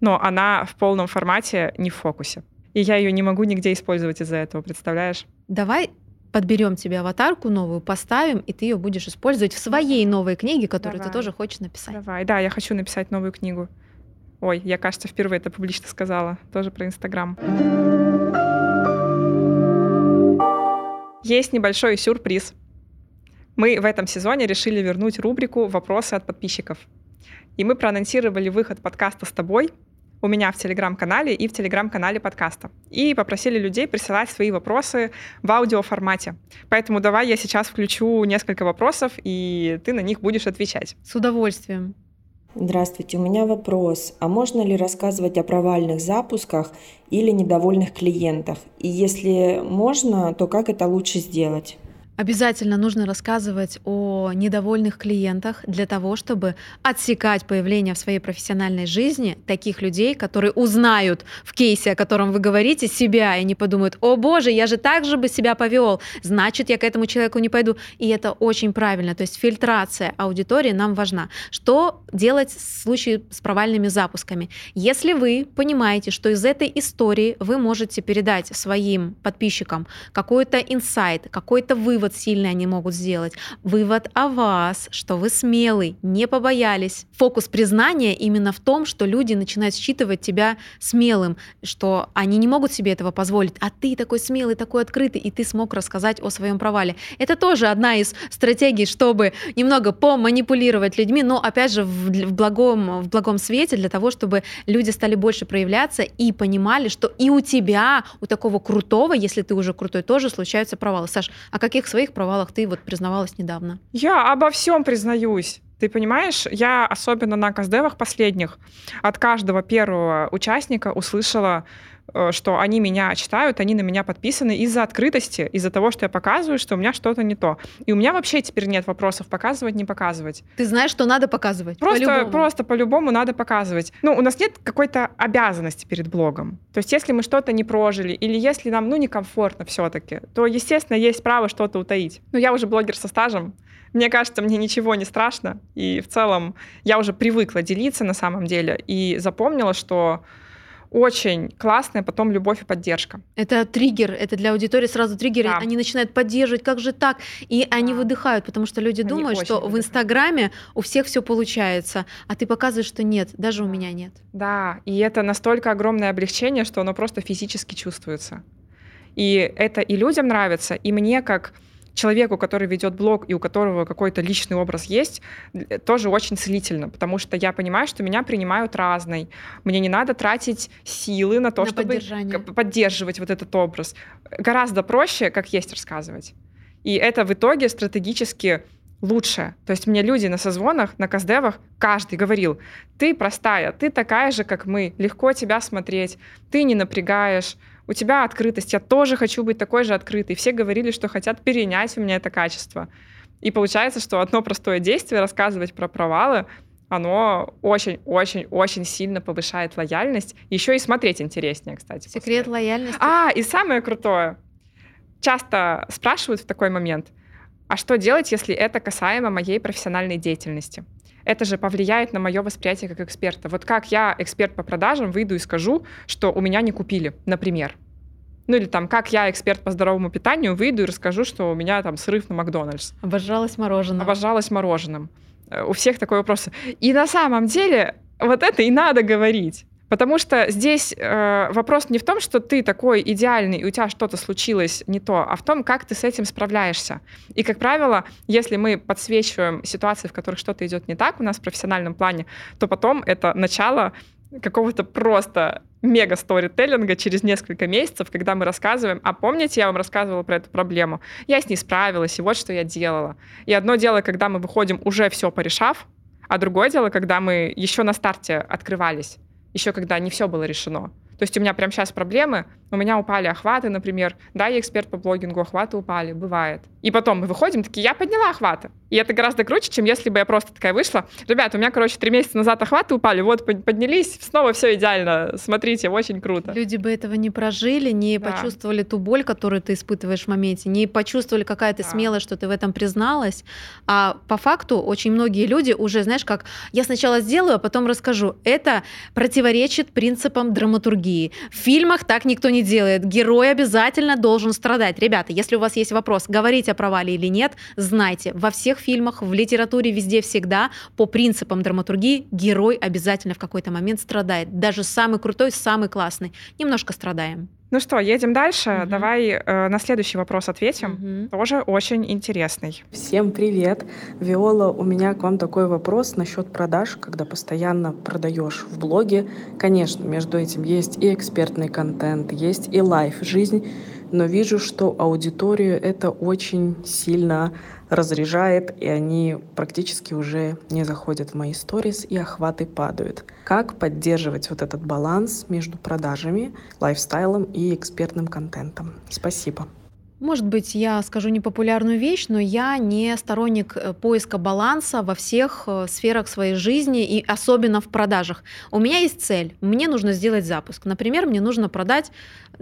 S1: но она в полном формате не в фокусе. И я ее не могу нигде использовать из-за этого, представляешь?
S2: Давай подберем тебе аватарку новую, поставим, и ты ее будешь использовать в своей новой книге, которую Давай. ты тоже хочешь написать.
S1: Давай, да, я хочу написать новую книгу. Ой, я, кажется, впервые это публично сказала, тоже про Инстаграм. Есть небольшой сюрприз. Мы в этом сезоне решили вернуть рубрику «Вопросы от подписчиков». И мы проанонсировали выход подкаста с тобой у меня в телеграм-канале и в телеграм-канале подкаста. И попросили людей присылать свои вопросы в аудиоформате. Поэтому давай я сейчас включу несколько вопросов, и ты на них будешь отвечать.
S2: С удовольствием.
S4: Здравствуйте, у меня вопрос. А можно ли рассказывать о провальных запусках или недовольных клиентах? И если можно, то как это лучше сделать?
S2: Обязательно нужно рассказывать о недовольных клиентах для того, чтобы отсекать появление в своей профессиональной жизни таких людей, которые узнают в кейсе, о котором вы говорите, себя, и они подумают, о боже, я же так же бы себя повел, значит, я к этому человеку не пойду. И это очень правильно. То есть фильтрация аудитории нам важна. Что делать в случае с провальными запусками? Если вы понимаете, что из этой истории вы можете передать своим подписчикам какой-то инсайт, какой-то вывод, вывод сильный они могут сделать. Вывод о вас, что вы смелый, не побоялись. Фокус признания именно в том, что люди начинают считывать тебя смелым, что они не могут себе этого позволить, а ты такой смелый, такой открытый, и ты смог рассказать о своем провале. Это тоже одна из стратегий, чтобы немного поманипулировать людьми, но опять же в, в, благом, в благом свете для того, чтобы люди стали больше проявляться и понимали, что и у тебя, у такого крутого, если ты уже крутой, тоже случаются провалы. Саш, а каких своих провалах ты вот признавалась недавно?
S1: Я обо всем признаюсь. Ты понимаешь, я особенно на каздевах последних от каждого первого участника услышала что они меня читают, они на меня подписаны из-за открытости, из-за того, что я показываю, что у меня что-то не то. И у меня вообще теперь нет вопросов показывать, не показывать.
S2: Ты знаешь, что надо показывать?
S1: Просто по-любому. просто по-любому надо показывать. Ну, у нас нет какой-то обязанности перед блогом. То есть, если мы что-то не прожили, или если нам, ну, некомфортно все-таки, то, естественно, есть право что-то утаить. Ну, я уже блогер со стажем, мне кажется, мне ничего не страшно, и в целом я уже привыкла делиться на самом деле, и запомнила, что очень классная потом любовь и поддержка.
S2: Это триггер, это для аудитории сразу триггер, да. они начинают поддерживать, как же так, и да. они выдыхают, потому что люди они думают, что выдыхают. в Инстаграме у всех все получается, а ты показываешь, что нет, даже у меня нет.
S1: Да, и это настолько огромное облегчение, что оно просто физически чувствуется. И это и людям нравится, и мне как человеку, который ведет блог и у которого какой-то личный образ есть, тоже очень целительно, потому что я понимаю, что меня принимают разной. Мне не надо тратить силы на то, на чтобы поддерживать вот этот образ. Гораздо проще, как есть, рассказывать. И это в итоге стратегически лучше. То есть мне люди на созвонах, на каздевах, каждый говорил, ты простая, ты такая же, как мы, легко тебя смотреть, ты не напрягаешь, у тебя открытость, я тоже хочу быть такой же открытой. Все говорили, что хотят перенять у меня это качество. И получается, что одно простое действие, рассказывать про провалы, оно очень-очень-очень сильно повышает лояльность. Еще и смотреть интереснее, кстати.
S2: Секрет после. лояльности.
S1: А, и самое крутое. Часто спрашивают в такой момент, а что делать, если это касаемо моей профессиональной деятельности? Это же повлияет на мое восприятие как эксперта. Вот как я, эксперт по продажам, выйду и скажу, что у меня не купили, например. Ну или там, как я, эксперт по здоровому питанию, выйду и расскажу, что у меня там срыв на Макдональдс.
S2: Обожалась мороженым.
S1: Обожалась мороженым. Э, у всех такой вопрос. И на самом деле вот это и надо говорить. Потому что здесь э, вопрос не в том, что ты такой идеальный, и у тебя что-то случилось не то, а в том, как ты с этим справляешься. И, как правило, если мы подсвечиваем ситуации, в которых что-то идет не так у нас в профессиональном плане, то потом это начало какого-то просто мега сторителлинга через несколько месяцев, когда мы рассказываем, а помните, я вам рассказывала про эту проблему, я с ней справилась, и вот что я делала. И одно дело, когда мы выходим уже все порешав, а другое дело, когда мы еще на старте открывались, еще когда не все было решено. То есть у меня прямо сейчас проблемы, у меня упали охваты, например. Да, я эксперт по блогингу, охваты упали, бывает. И потом мы выходим, такие, я подняла охваты. И это гораздо круче, чем если бы я просто такая вышла. Ребята, у меня, короче, три месяца назад охваты упали, вот поднялись, снова все идеально. Смотрите, очень круто.
S2: Люди бы этого не прожили, не да. почувствовали ту боль, которую ты испытываешь в моменте, не почувствовали, какая ты да. смелая, что ты в этом призналась. А по факту очень многие люди уже, знаешь, как я сначала сделаю, а потом расскажу. Это противоречит принципам драматургии. В фильмах так никто не делает. Герой обязательно должен страдать. Ребята, если у вас есть вопрос, говорить о провале или нет, знайте, во всех фильмах, в литературе, везде, всегда, по принципам драматургии, герой обязательно в какой-то момент страдает. Даже самый крутой, самый классный. Немножко страдаем.
S1: Ну что, едем дальше. Угу. Давай э, на следующий вопрос ответим. Угу. Тоже очень интересный.
S5: Всем привет. Виола, у меня к вам такой вопрос насчет продаж, когда постоянно продаешь в блоге. Конечно, между этим есть и экспертный контент, есть и лайф жизнь, но вижу, что аудиторию это очень сильно разряжает, и они практически уже не заходят в мои сторис, и охваты падают. Как поддерживать вот этот баланс между продажами, лайфстайлом и экспертным контентом? Спасибо.
S2: Может быть, я скажу непопулярную вещь, но я не сторонник э, поиска баланса во всех э, сферах своей жизни и особенно в продажах. У меня есть цель. Мне нужно сделать запуск. Например, мне нужно продать,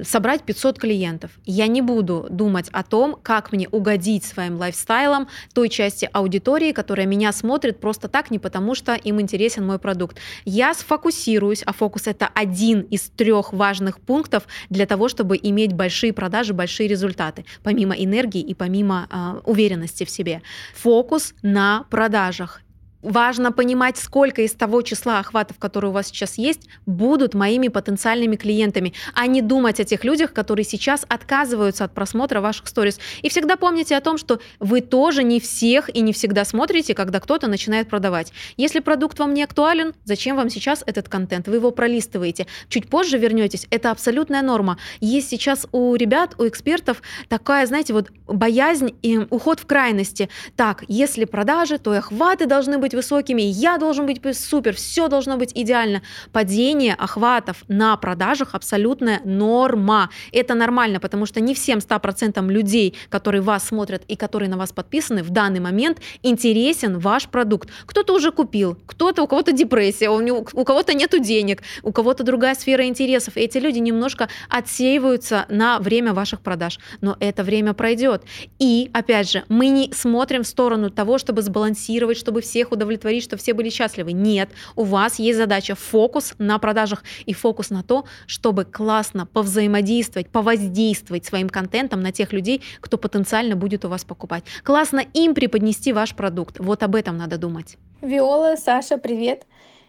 S2: собрать 500 клиентов. Я не буду думать о том, как мне угодить своим лайфстайлом той части аудитории, которая меня смотрит просто так, не потому что им интересен мой продукт. Я сфокусируюсь, а фокус это один из трех важных пунктов для того, чтобы иметь большие продажи, большие результаты помимо энергии и помимо э, уверенности в себе. Фокус на продажах важно понимать, сколько из того числа охватов, которые у вас сейчас есть, будут моими потенциальными клиентами, а не думать о тех людях, которые сейчас отказываются от просмотра ваших сторис. И всегда помните о том, что вы тоже не всех и не всегда смотрите, когда кто-то начинает продавать. Если продукт вам не актуален, зачем вам сейчас этот контент? Вы его пролистываете. Чуть позже вернетесь. Это абсолютная норма. Есть сейчас у ребят, у экспертов такая, знаете, вот боязнь и уход в крайности. Так, если продажи, то и охваты должны быть высокими, я должен быть супер, все должно быть идеально. Падение охватов на продажах абсолютная норма. Это нормально, потому что не всем 100% людей, которые вас смотрят и которые на вас подписаны, в данный момент интересен ваш продукт. Кто-то уже купил, кто-то, у кого-то депрессия, у, у кого-то нету денег, у кого-то другая сфера интересов. И эти люди немножко отсеиваются на время ваших продаж. Но это время пройдет. И, опять же, мы не смотрим в сторону того, чтобы сбалансировать, чтобы всех удовлетворить удовлетворить, что все были счастливы. Нет, у вас есть задача фокус на продажах и фокус на то, чтобы классно повзаимодействовать, повоздействовать своим контентом на тех людей, кто потенциально будет у вас покупать. Классно им преподнести ваш продукт. Вот об этом надо думать.
S6: Виола, Саша, привет.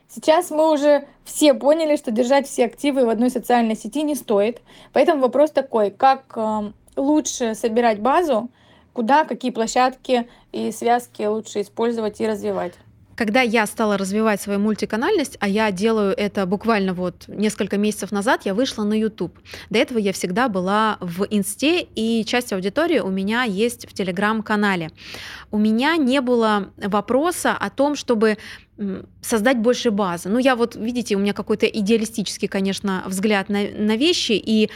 S6: Сейчас мы уже все поняли, что держать все активы в одной социальной сети не стоит. Поэтому вопрос такой, как э, лучше собирать базу, куда, какие площадки и связки лучше использовать и развивать
S2: когда я стала развивать свою мультиканальность, а я делаю это буквально вот несколько месяцев назад, я вышла на YouTube. До этого я всегда была в Инсте, и часть аудитории у меня есть в Телеграм-канале. У меня не было вопроса о том, чтобы создать больше базы. Ну, я вот, видите, у меня какой-то идеалистический, конечно, взгляд на, на вещи, и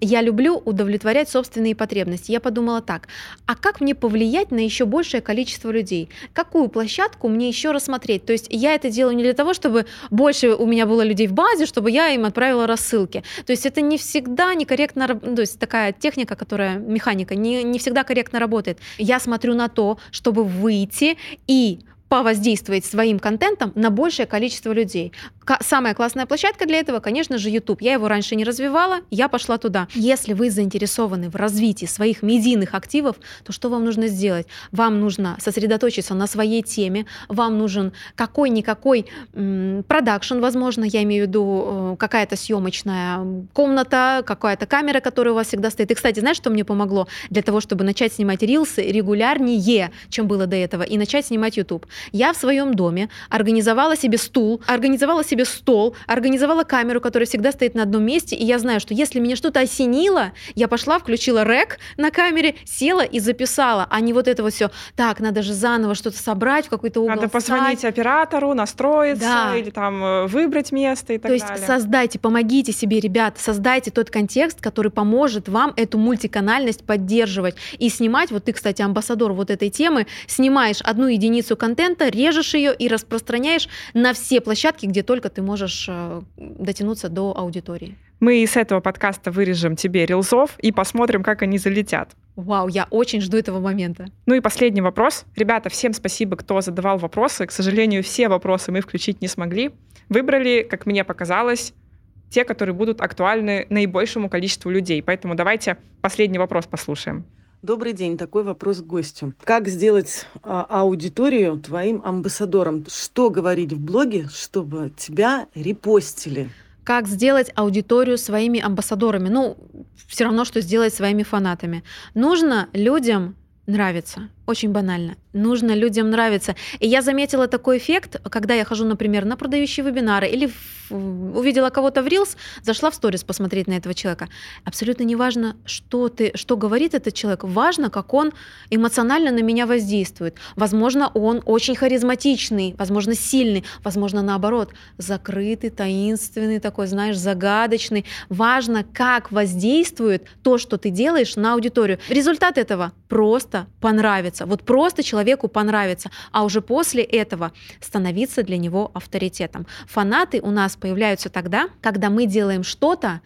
S2: я люблю удовлетворять собственные потребности. Я подумала так, а как мне повлиять на еще большее количество людей? Какую площадку мне еще рассмотреть? То есть я это делаю не для того, чтобы больше у меня было людей в базе, чтобы я им отправила рассылки. То есть это не всегда некорректно, то есть такая техника, которая, механика, не, не всегда корректно работает. Я смотрю на то, чтобы выйти и повоздействовать своим контентом на большее количество людей. Самая классная площадка для этого, конечно же, YouTube. Я его раньше не развивала, я пошла туда. Если вы заинтересованы в развитии своих медийных активов, то что вам нужно сделать? Вам нужно сосредоточиться на своей теме, вам нужен какой-никакой продакшн, возможно, я имею в виду э, какая-то съемочная комната, какая-то камера, которая у вас всегда стоит. И, кстати, знаешь, что мне помогло для того, чтобы начать снимать рилсы регулярнее, чем было до этого, и начать снимать YouTube? Я в своем доме организовала себе стул, организовала себе стол, организовала камеру, которая всегда стоит на одном месте, и я знаю, что если меня что-то осенило, я пошла, включила рек на камере, села и записала, а не вот это вот все. Так, надо же заново что-то собрать в какой-то угол.
S1: Надо позвонить встать. оператору, настроиться да. или там э, выбрать место и так
S2: То
S1: далее.
S2: То есть создайте, помогите себе, ребят, создайте тот контекст, который поможет вам эту мультиканальность поддерживать и снимать. Вот ты, кстати, амбассадор вот этой темы, снимаешь одну единицу контента, режешь ее и распространяешь на все площадки, где только ты можешь э, дотянуться до аудитории.
S1: Мы из этого подкаста вырежем тебе рилзов и посмотрим, как они залетят.
S2: Вау, я очень жду этого момента.
S1: Ну и последний вопрос. Ребята, всем спасибо, кто задавал вопросы. К сожалению, все вопросы мы включить не смогли. Выбрали, как мне показалось, те, которые будут актуальны наибольшему количеству людей. Поэтому давайте последний вопрос послушаем.
S7: Добрый день. Такой вопрос к гостю. Как сделать а, аудиторию твоим амбассадором? Что говорить в блоге, чтобы тебя репостили?
S2: Как сделать аудиторию своими амбассадорами? Ну, все равно, что сделать своими фанатами. Нужно людям нравиться. Очень банально. Нужно людям нравиться. И я заметила такой эффект, когда я хожу, например, на продающие вебинары или увидела кого-то в Reels, зашла в сторис посмотреть на этого человека. Абсолютно не важно, что, ты, что говорит этот человек, важно, как он эмоционально на меня воздействует. Возможно, он очень харизматичный, возможно, сильный, возможно, наоборот, закрытый, таинственный, такой, знаешь, загадочный. Важно, как воздействует то, что ты делаешь на аудиторию. Результат этого просто понравится понравится. Вот просто человеку понравится, а уже после этого становиться для него авторитетом. Фанаты у нас появляются тогда, когда мы делаем что-то,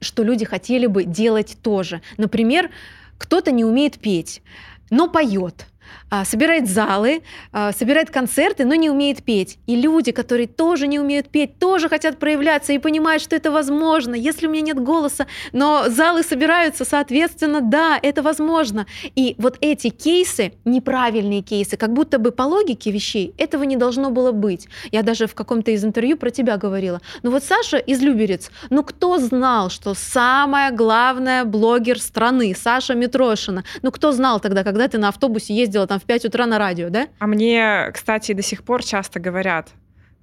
S2: что люди хотели бы делать тоже. Например, кто-то не умеет петь, но поет. А, собирает залы, а, собирает концерты, но не умеет петь. И люди, которые тоже не умеют петь, тоже хотят проявляться и понимают, что это возможно. Если у меня нет голоса, но залы собираются, соответственно, да, это возможно. И вот эти кейсы, неправильные кейсы, как будто бы по логике вещей этого не должно было быть. Я даже в каком-то из интервью про тебя говорила. Ну вот Саша из Люберец, ну кто знал, что самая главная блогер страны, Саша Митрошина, ну кто знал тогда, когда ты на автобусе ездила там в 5 утра на радио, да?
S1: А мне, кстати, до сих пор часто говорят,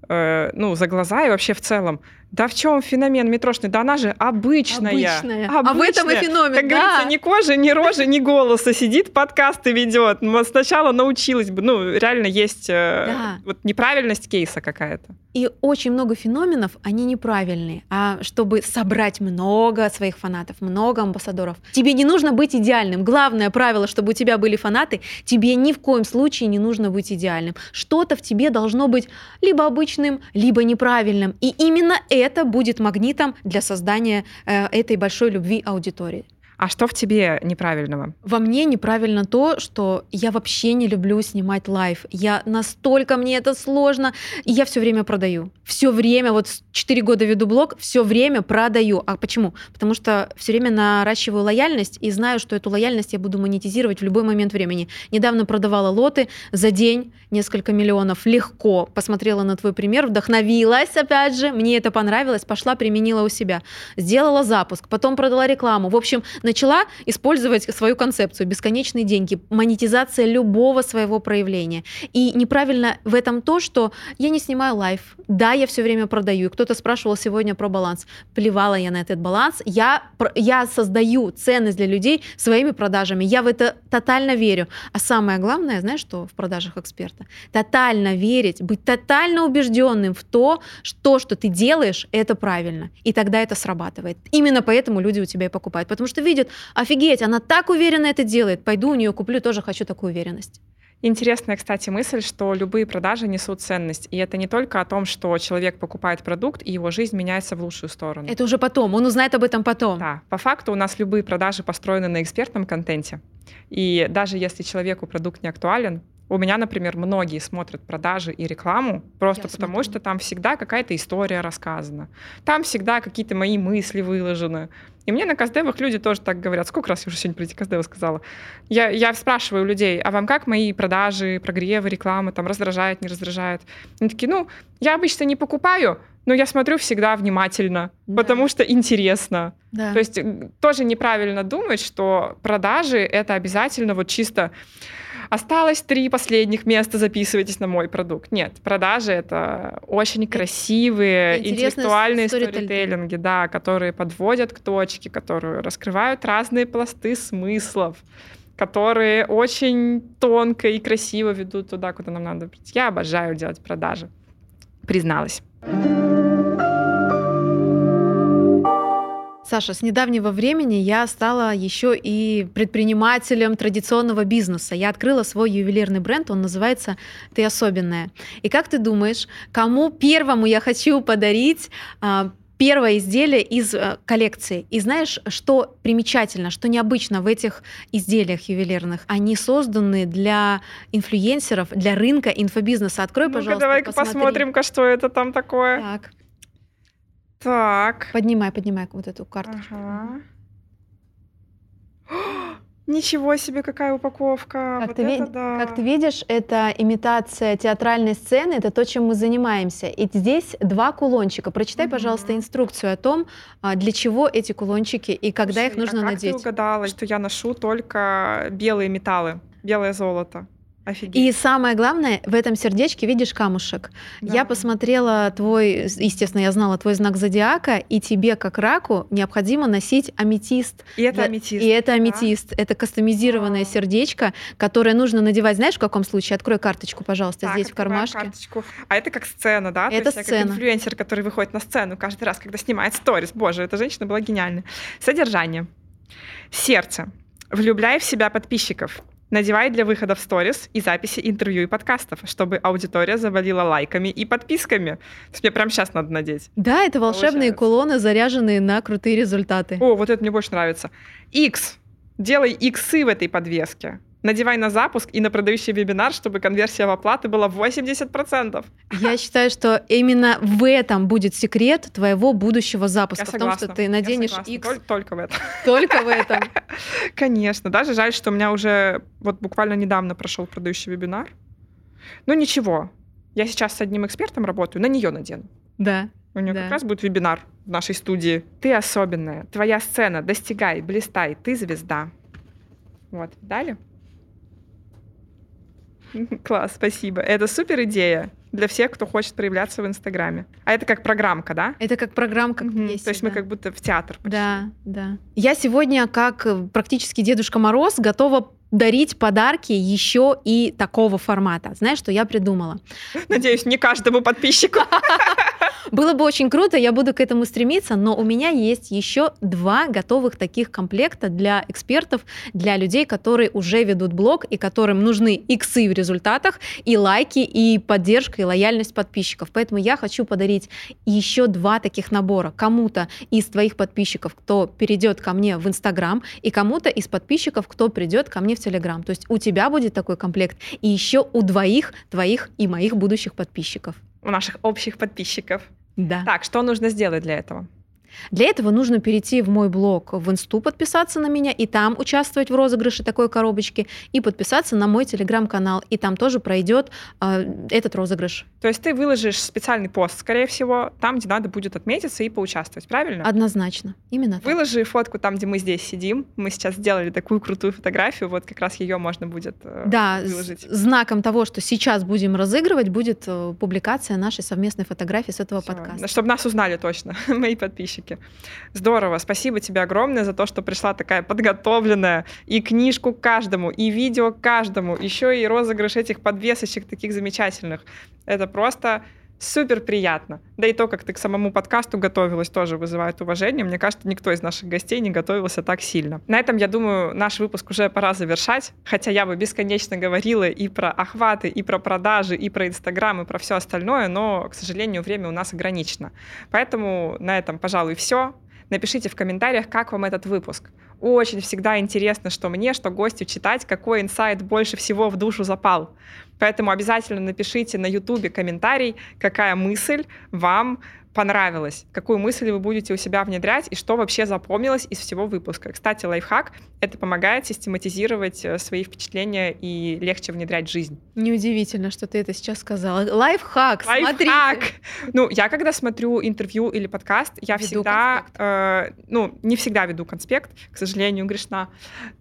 S1: э, ну, за глаза и вообще в целом, да в чем феномен метрошный? Да она же обычная.
S2: Обычная. обычная. А в этом и феномен,
S1: Как
S2: да.
S1: говорится, ни кожи, ни рожи, ни голоса. Сидит, подкасты ведет. Сначала научилась бы. Ну, реально есть э, да. вот неправильность кейса какая-то.
S2: И очень много феноменов, они неправильные. А чтобы собрать много своих фанатов, много амбассадоров, тебе не нужно быть идеальным. Главное правило, чтобы у тебя были фанаты, тебе ни в коем случае не нужно быть идеальным. Что-то в тебе должно быть либо обычным, либо неправильным. И именно это будет магнитом для создания э, этой большой любви аудитории.
S1: А что в тебе неправильного?
S2: Во мне неправильно то, что я вообще не люблю снимать live. Я настолько мне это сложно, и я все время продаю. Все время, вот 4 года веду блог, все время продаю. А почему? Потому что все время наращиваю лояльность и знаю, что эту лояльность я буду монетизировать в любой момент времени. Недавно продавала лоты за день, несколько миллионов, легко. Посмотрела на твой пример, вдохновилась, опять же, мне это понравилось, пошла, применила у себя. Сделала запуск, потом продала рекламу. В общем, начала использовать свою концепцию бесконечные деньги, монетизация любого своего проявления. И неправильно в этом то, что я не снимаю лайф, да, я все время продаю. Кто-то спрашивал сегодня про баланс. Плевала я на этот баланс. Я, я создаю ценность для людей своими продажами. Я в это тотально верю. А самое главное, знаешь, что в продажах эксперта? Тотально верить, быть тотально убежденным в то, что, что ты делаешь, это правильно. И тогда это срабатывает. Именно поэтому люди у тебя и покупают. Потому что видят, офигеть, она так уверенно это делает. Пойду у нее куплю, тоже хочу такую уверенность.
S1: Интересная, кстати, мысль, что любые продажи несут ценность. И это не только о том, что человек покупает продукт, и его жизнь меняется в лучшую сторону.
S2: Это уже потом, он узнает об этом потом.
S1: Да, по факту у нас любые продажи построены на экспертном контенте. И даже если человеку продукт не актуален, у меня, например, многие смотрят продажи и рекламу просто Я потому, смотрю. что там всегда какая-то история рассказана. Там всегда какие-то мои мысли выложены. И мне на каздевах люди тоже так говорят. Сколько раз я уже сегодня про эти каздевы сказала? Я, я спрашиваю людей, а вам как мои продажи, прогревы, рекламы там раздражают, не раздражают? Они такие, ну, я обычно не покупаю, но я смотрю всегда внимательно, да. потому что интересно. Да. То есть тоже неправильно думать, что продажи это обязательно вот чисто Осталось три последних места, записывайтесь на мой продукт. Нет, продажи — это очень красивые, интеллектуальные сторителлинги, да, которые подводят к точке, которые раскрывают разные пласты смыслов которые очень тонко и красиво ведут туда, куда нам надо быть. Я обожаю делать продажи, призналась.
S2: Саша, с недавнего времени я стала еще и предпринимателем традиционного бизнеса. Я открыла свой ювелирный бренд, он называется «Ты особенная». И как ты думаешь, кому первому я хочу подарить а, первое изделие из а, коллекции. И знаешь, что примечательно, что необычно в этих изделиях ювелирных? Они созданы для инфлюенсеров, для рынка инфобизнеса. Открой, ну пожалуйста,
S1: давай-ка посмотрим-ка, что это там такое.
S2: Так.
S1: Так.
S2: Поднимай, поднимай вот эту карточку.
S1: Ага. (gasps) Ничего себе, какая упаковка.
S2: Как,
S1: вот
S2: ты
S1: это
S2: ви-
S1: да.
S2: как ты видишь, это имитация театральной сцены, это то, чем мы занимаемся. И здесь два кулончика. Прочитай, угу. пожалуйста, инструкцию о том, а, для чего эти кулончики и когда
S1: Слушай,
S2: их нужно
S1: а как
S2: надеть.
S1: Ты угадала, что я ношу только белые металлы, белое золото. Офигеть.
S2: И самое главное, в этом сердечке видишь камушек. Да. Я посмотрела твой, естественно, я знала твой знак зодиака, и тебе, как раку, необходимо носить аметист.
S1: И это аметист.
S2: И это аметист. Да? Это кастомизированное а. сердечко, которое нужно надевать. Знаешь, в каком случае? Открой карточку, пожалуйста, так, здесь в кармашке.
S1: Карточку. А это как сцена, да?
S2: Это
S1: То
S2: есть сцена.
S1: как инфлюенсер, который выходит на сцену каждый раз, когда снимает сторис. Боже, эта женщина была гениальна. Содержание. Сердце. Влюбляй в себя подписчиков. Надевай для выхода в сторис и записи интервью и подкастов, чтобы аудитория завалила лайками и подписками. То есть мне прямо сейчас надо надеть.
S2: Да, это волшебные Получается. кулоны, заряженные на крутые результаты.
S1: О, вот это мне больше нравится. X. Делай иксы в этой подвеске надевай на запуск и на продающий вебинар, чтобы конверсия в оплаты была 80%.
S2: Я считаю, что именно в этом будет секрет твоего будущего запуска. Я согласна. В том, что ты наденешь X.
S1: Только, только в этом.
S2: Только в этом. (laughs)
S1: Конечно. Даже жаль, что у меня уже вот буквально недавно прошел продающий вебинар. Ну ничего. Я сейчас с одним экспертом работаю, на нее надену.
S2: Да.
S1: У нее
S2: да.
S1: как раз будет вебинар в нашей студии. Ты особенная. Твоя сцена. Достигай, блистай. Ты звезда. Вот. Далее. (laughs) Класс, спасибо. Это супер идея для всех, кто хочет проявляться в Инстаграме. А это как программка, да?
S2: Это как программка. Угу.
S1: Есть, То есть да. мы как будто в театр.
S2: Почти. Да, да. Я сегодня, как э, практически Дедушка Мороз, готова дарить подарки еще и такого формата. Знаешь, что я придумала? (laughs)
S1: Надеюсь, не каждому подписчику. (laughs)
S2: Было бы очень круто, я буду к этому стремиться, но у меня есть еще два готовых таких комплекта для экспертов, для людей, которые уже ведут блог и которым нужны иксы в результатах, и лайки, и поддержка, и лояльность подписчиков. Поэтому я хочу подарить еще два таких набора кому-то из твоих подписчиков, кто перейдет ко мне в Инстаграм, и кому-то из подписчиков, кто придет ко мне в Телеграм. То есть у тебя будет такой комплект, и еще у двоих твоих и моих будущих подписчиков.
S1: У наших общих подписчиков.
S2: Да.
S1: Так, что нужно сделать для этого?
S2: Для этого нужно перейти в мой блог в инсту, подписаться на меня и там участвовать в розыгрыше такой коробочки, и подписаться на мой телеграм-канал, и там тоже пройдет э, этот розыгрыш.
S1: То есть ты выложишь специальный пост, скорее всего, там, где надо будет отметиться и поучаствовать, правильно?
S2: Однозначно, именно так.
S1: Выложи фотку там, где мы здесь сидим. Мы сейчас сделали такую крутую фотографию, вот как раз ее можно будет э,
S2: Да,
S1: выложить.
S2: знаком того, что сейчас будем разыгрывать, будет э, публикация нашей совместной фотографии с этого
S1: Всё,
S2: подкаста.
S1: Чтобы нас узнали точно, (laughs) мои подписчики. Здорово, спасибо тебе огромное за то, что пришла такая подготовленная. И книжку каждому, и видео каждому, еще и розыгрыш этих подвесочек таких замечательных. Это просто супер приятно. Да и то, как ты к самому подкасту готовилась, тоже вызывает уважение. Мне кажется, никто из наших гостей не готовился так сильно. На этом, я думаю, наш выпуск уже пора завершать. Хотя я бы бесконечно говорила и про охваты, и про продажи, и про Инстаграм, и про все остальное, но, к сожалению, время у нас ограничено. Поэтому на этом, пожалуй, все. Напишите в комментариях, как вам этот выпуск. Очень всегда интересно, что мне, что гостю читать, какой инсайт больше всего в душу запал. Поэтому обязательно напишите на YouTube комментарий, какая мысль вам понравилась, какую мысль вы будете у себя внедрять и что вообще запомнилось из всего выпуска. Кстати, лайфхак — это помогает систематизировать э, свои впечатления и легче внедрять в жизнь.
S2: Неудивительно, что ты это сейчас сказала. Лайфхак,
S1: Лайфхак.
S2: смотрите.
S1: Ну, я когда смотрю интервью или подкаст, я
S2: Веду
S1: всегда,
S2: конспект.
S1: э, ну, не всегда веду конспект, к сожалению, грешна,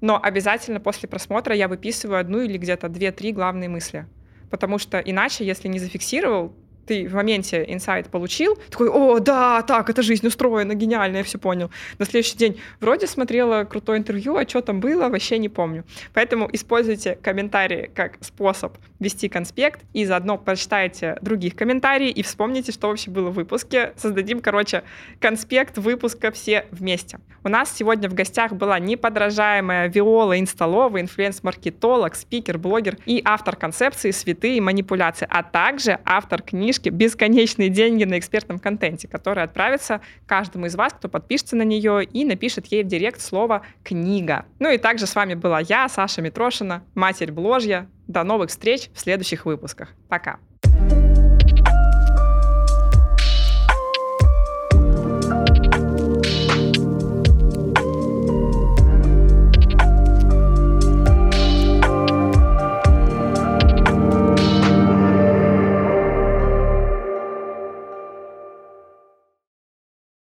S1: но обязательно после просмотра я выписываю одну или где-то две-три главные мысли. Потому что иначе, если не зафиксировал, ты в моменте инсайт получил, такой, о, да, так, это жизнь устроена, гениально, я все понял. На следующий день вроде смотрела крутое интервью, а что там было, вообще не помню. Поэтому используйте комментарии как способ вести конспект, и заодно прочитайте других комментарий и вспомните, что вообще было в выпуске. Создадим, короче, конспект выпуска все вместе. У нас сегодня в гостях была неподражаемая Виола Инсталова, инфлюенс-маркетолог, спикер, блогер и автор концепции «Святые манипуляции», а также автор книжки «Бесконечные деньги на экспертном контенте», которая отправится каждому из вас, кто подпишется на нее и напишет ей в директ слово «книга». Ну и также с вами была я, Саша Митрошина, матерь Бложья. До новых встреч в следующих выпусках. Пока.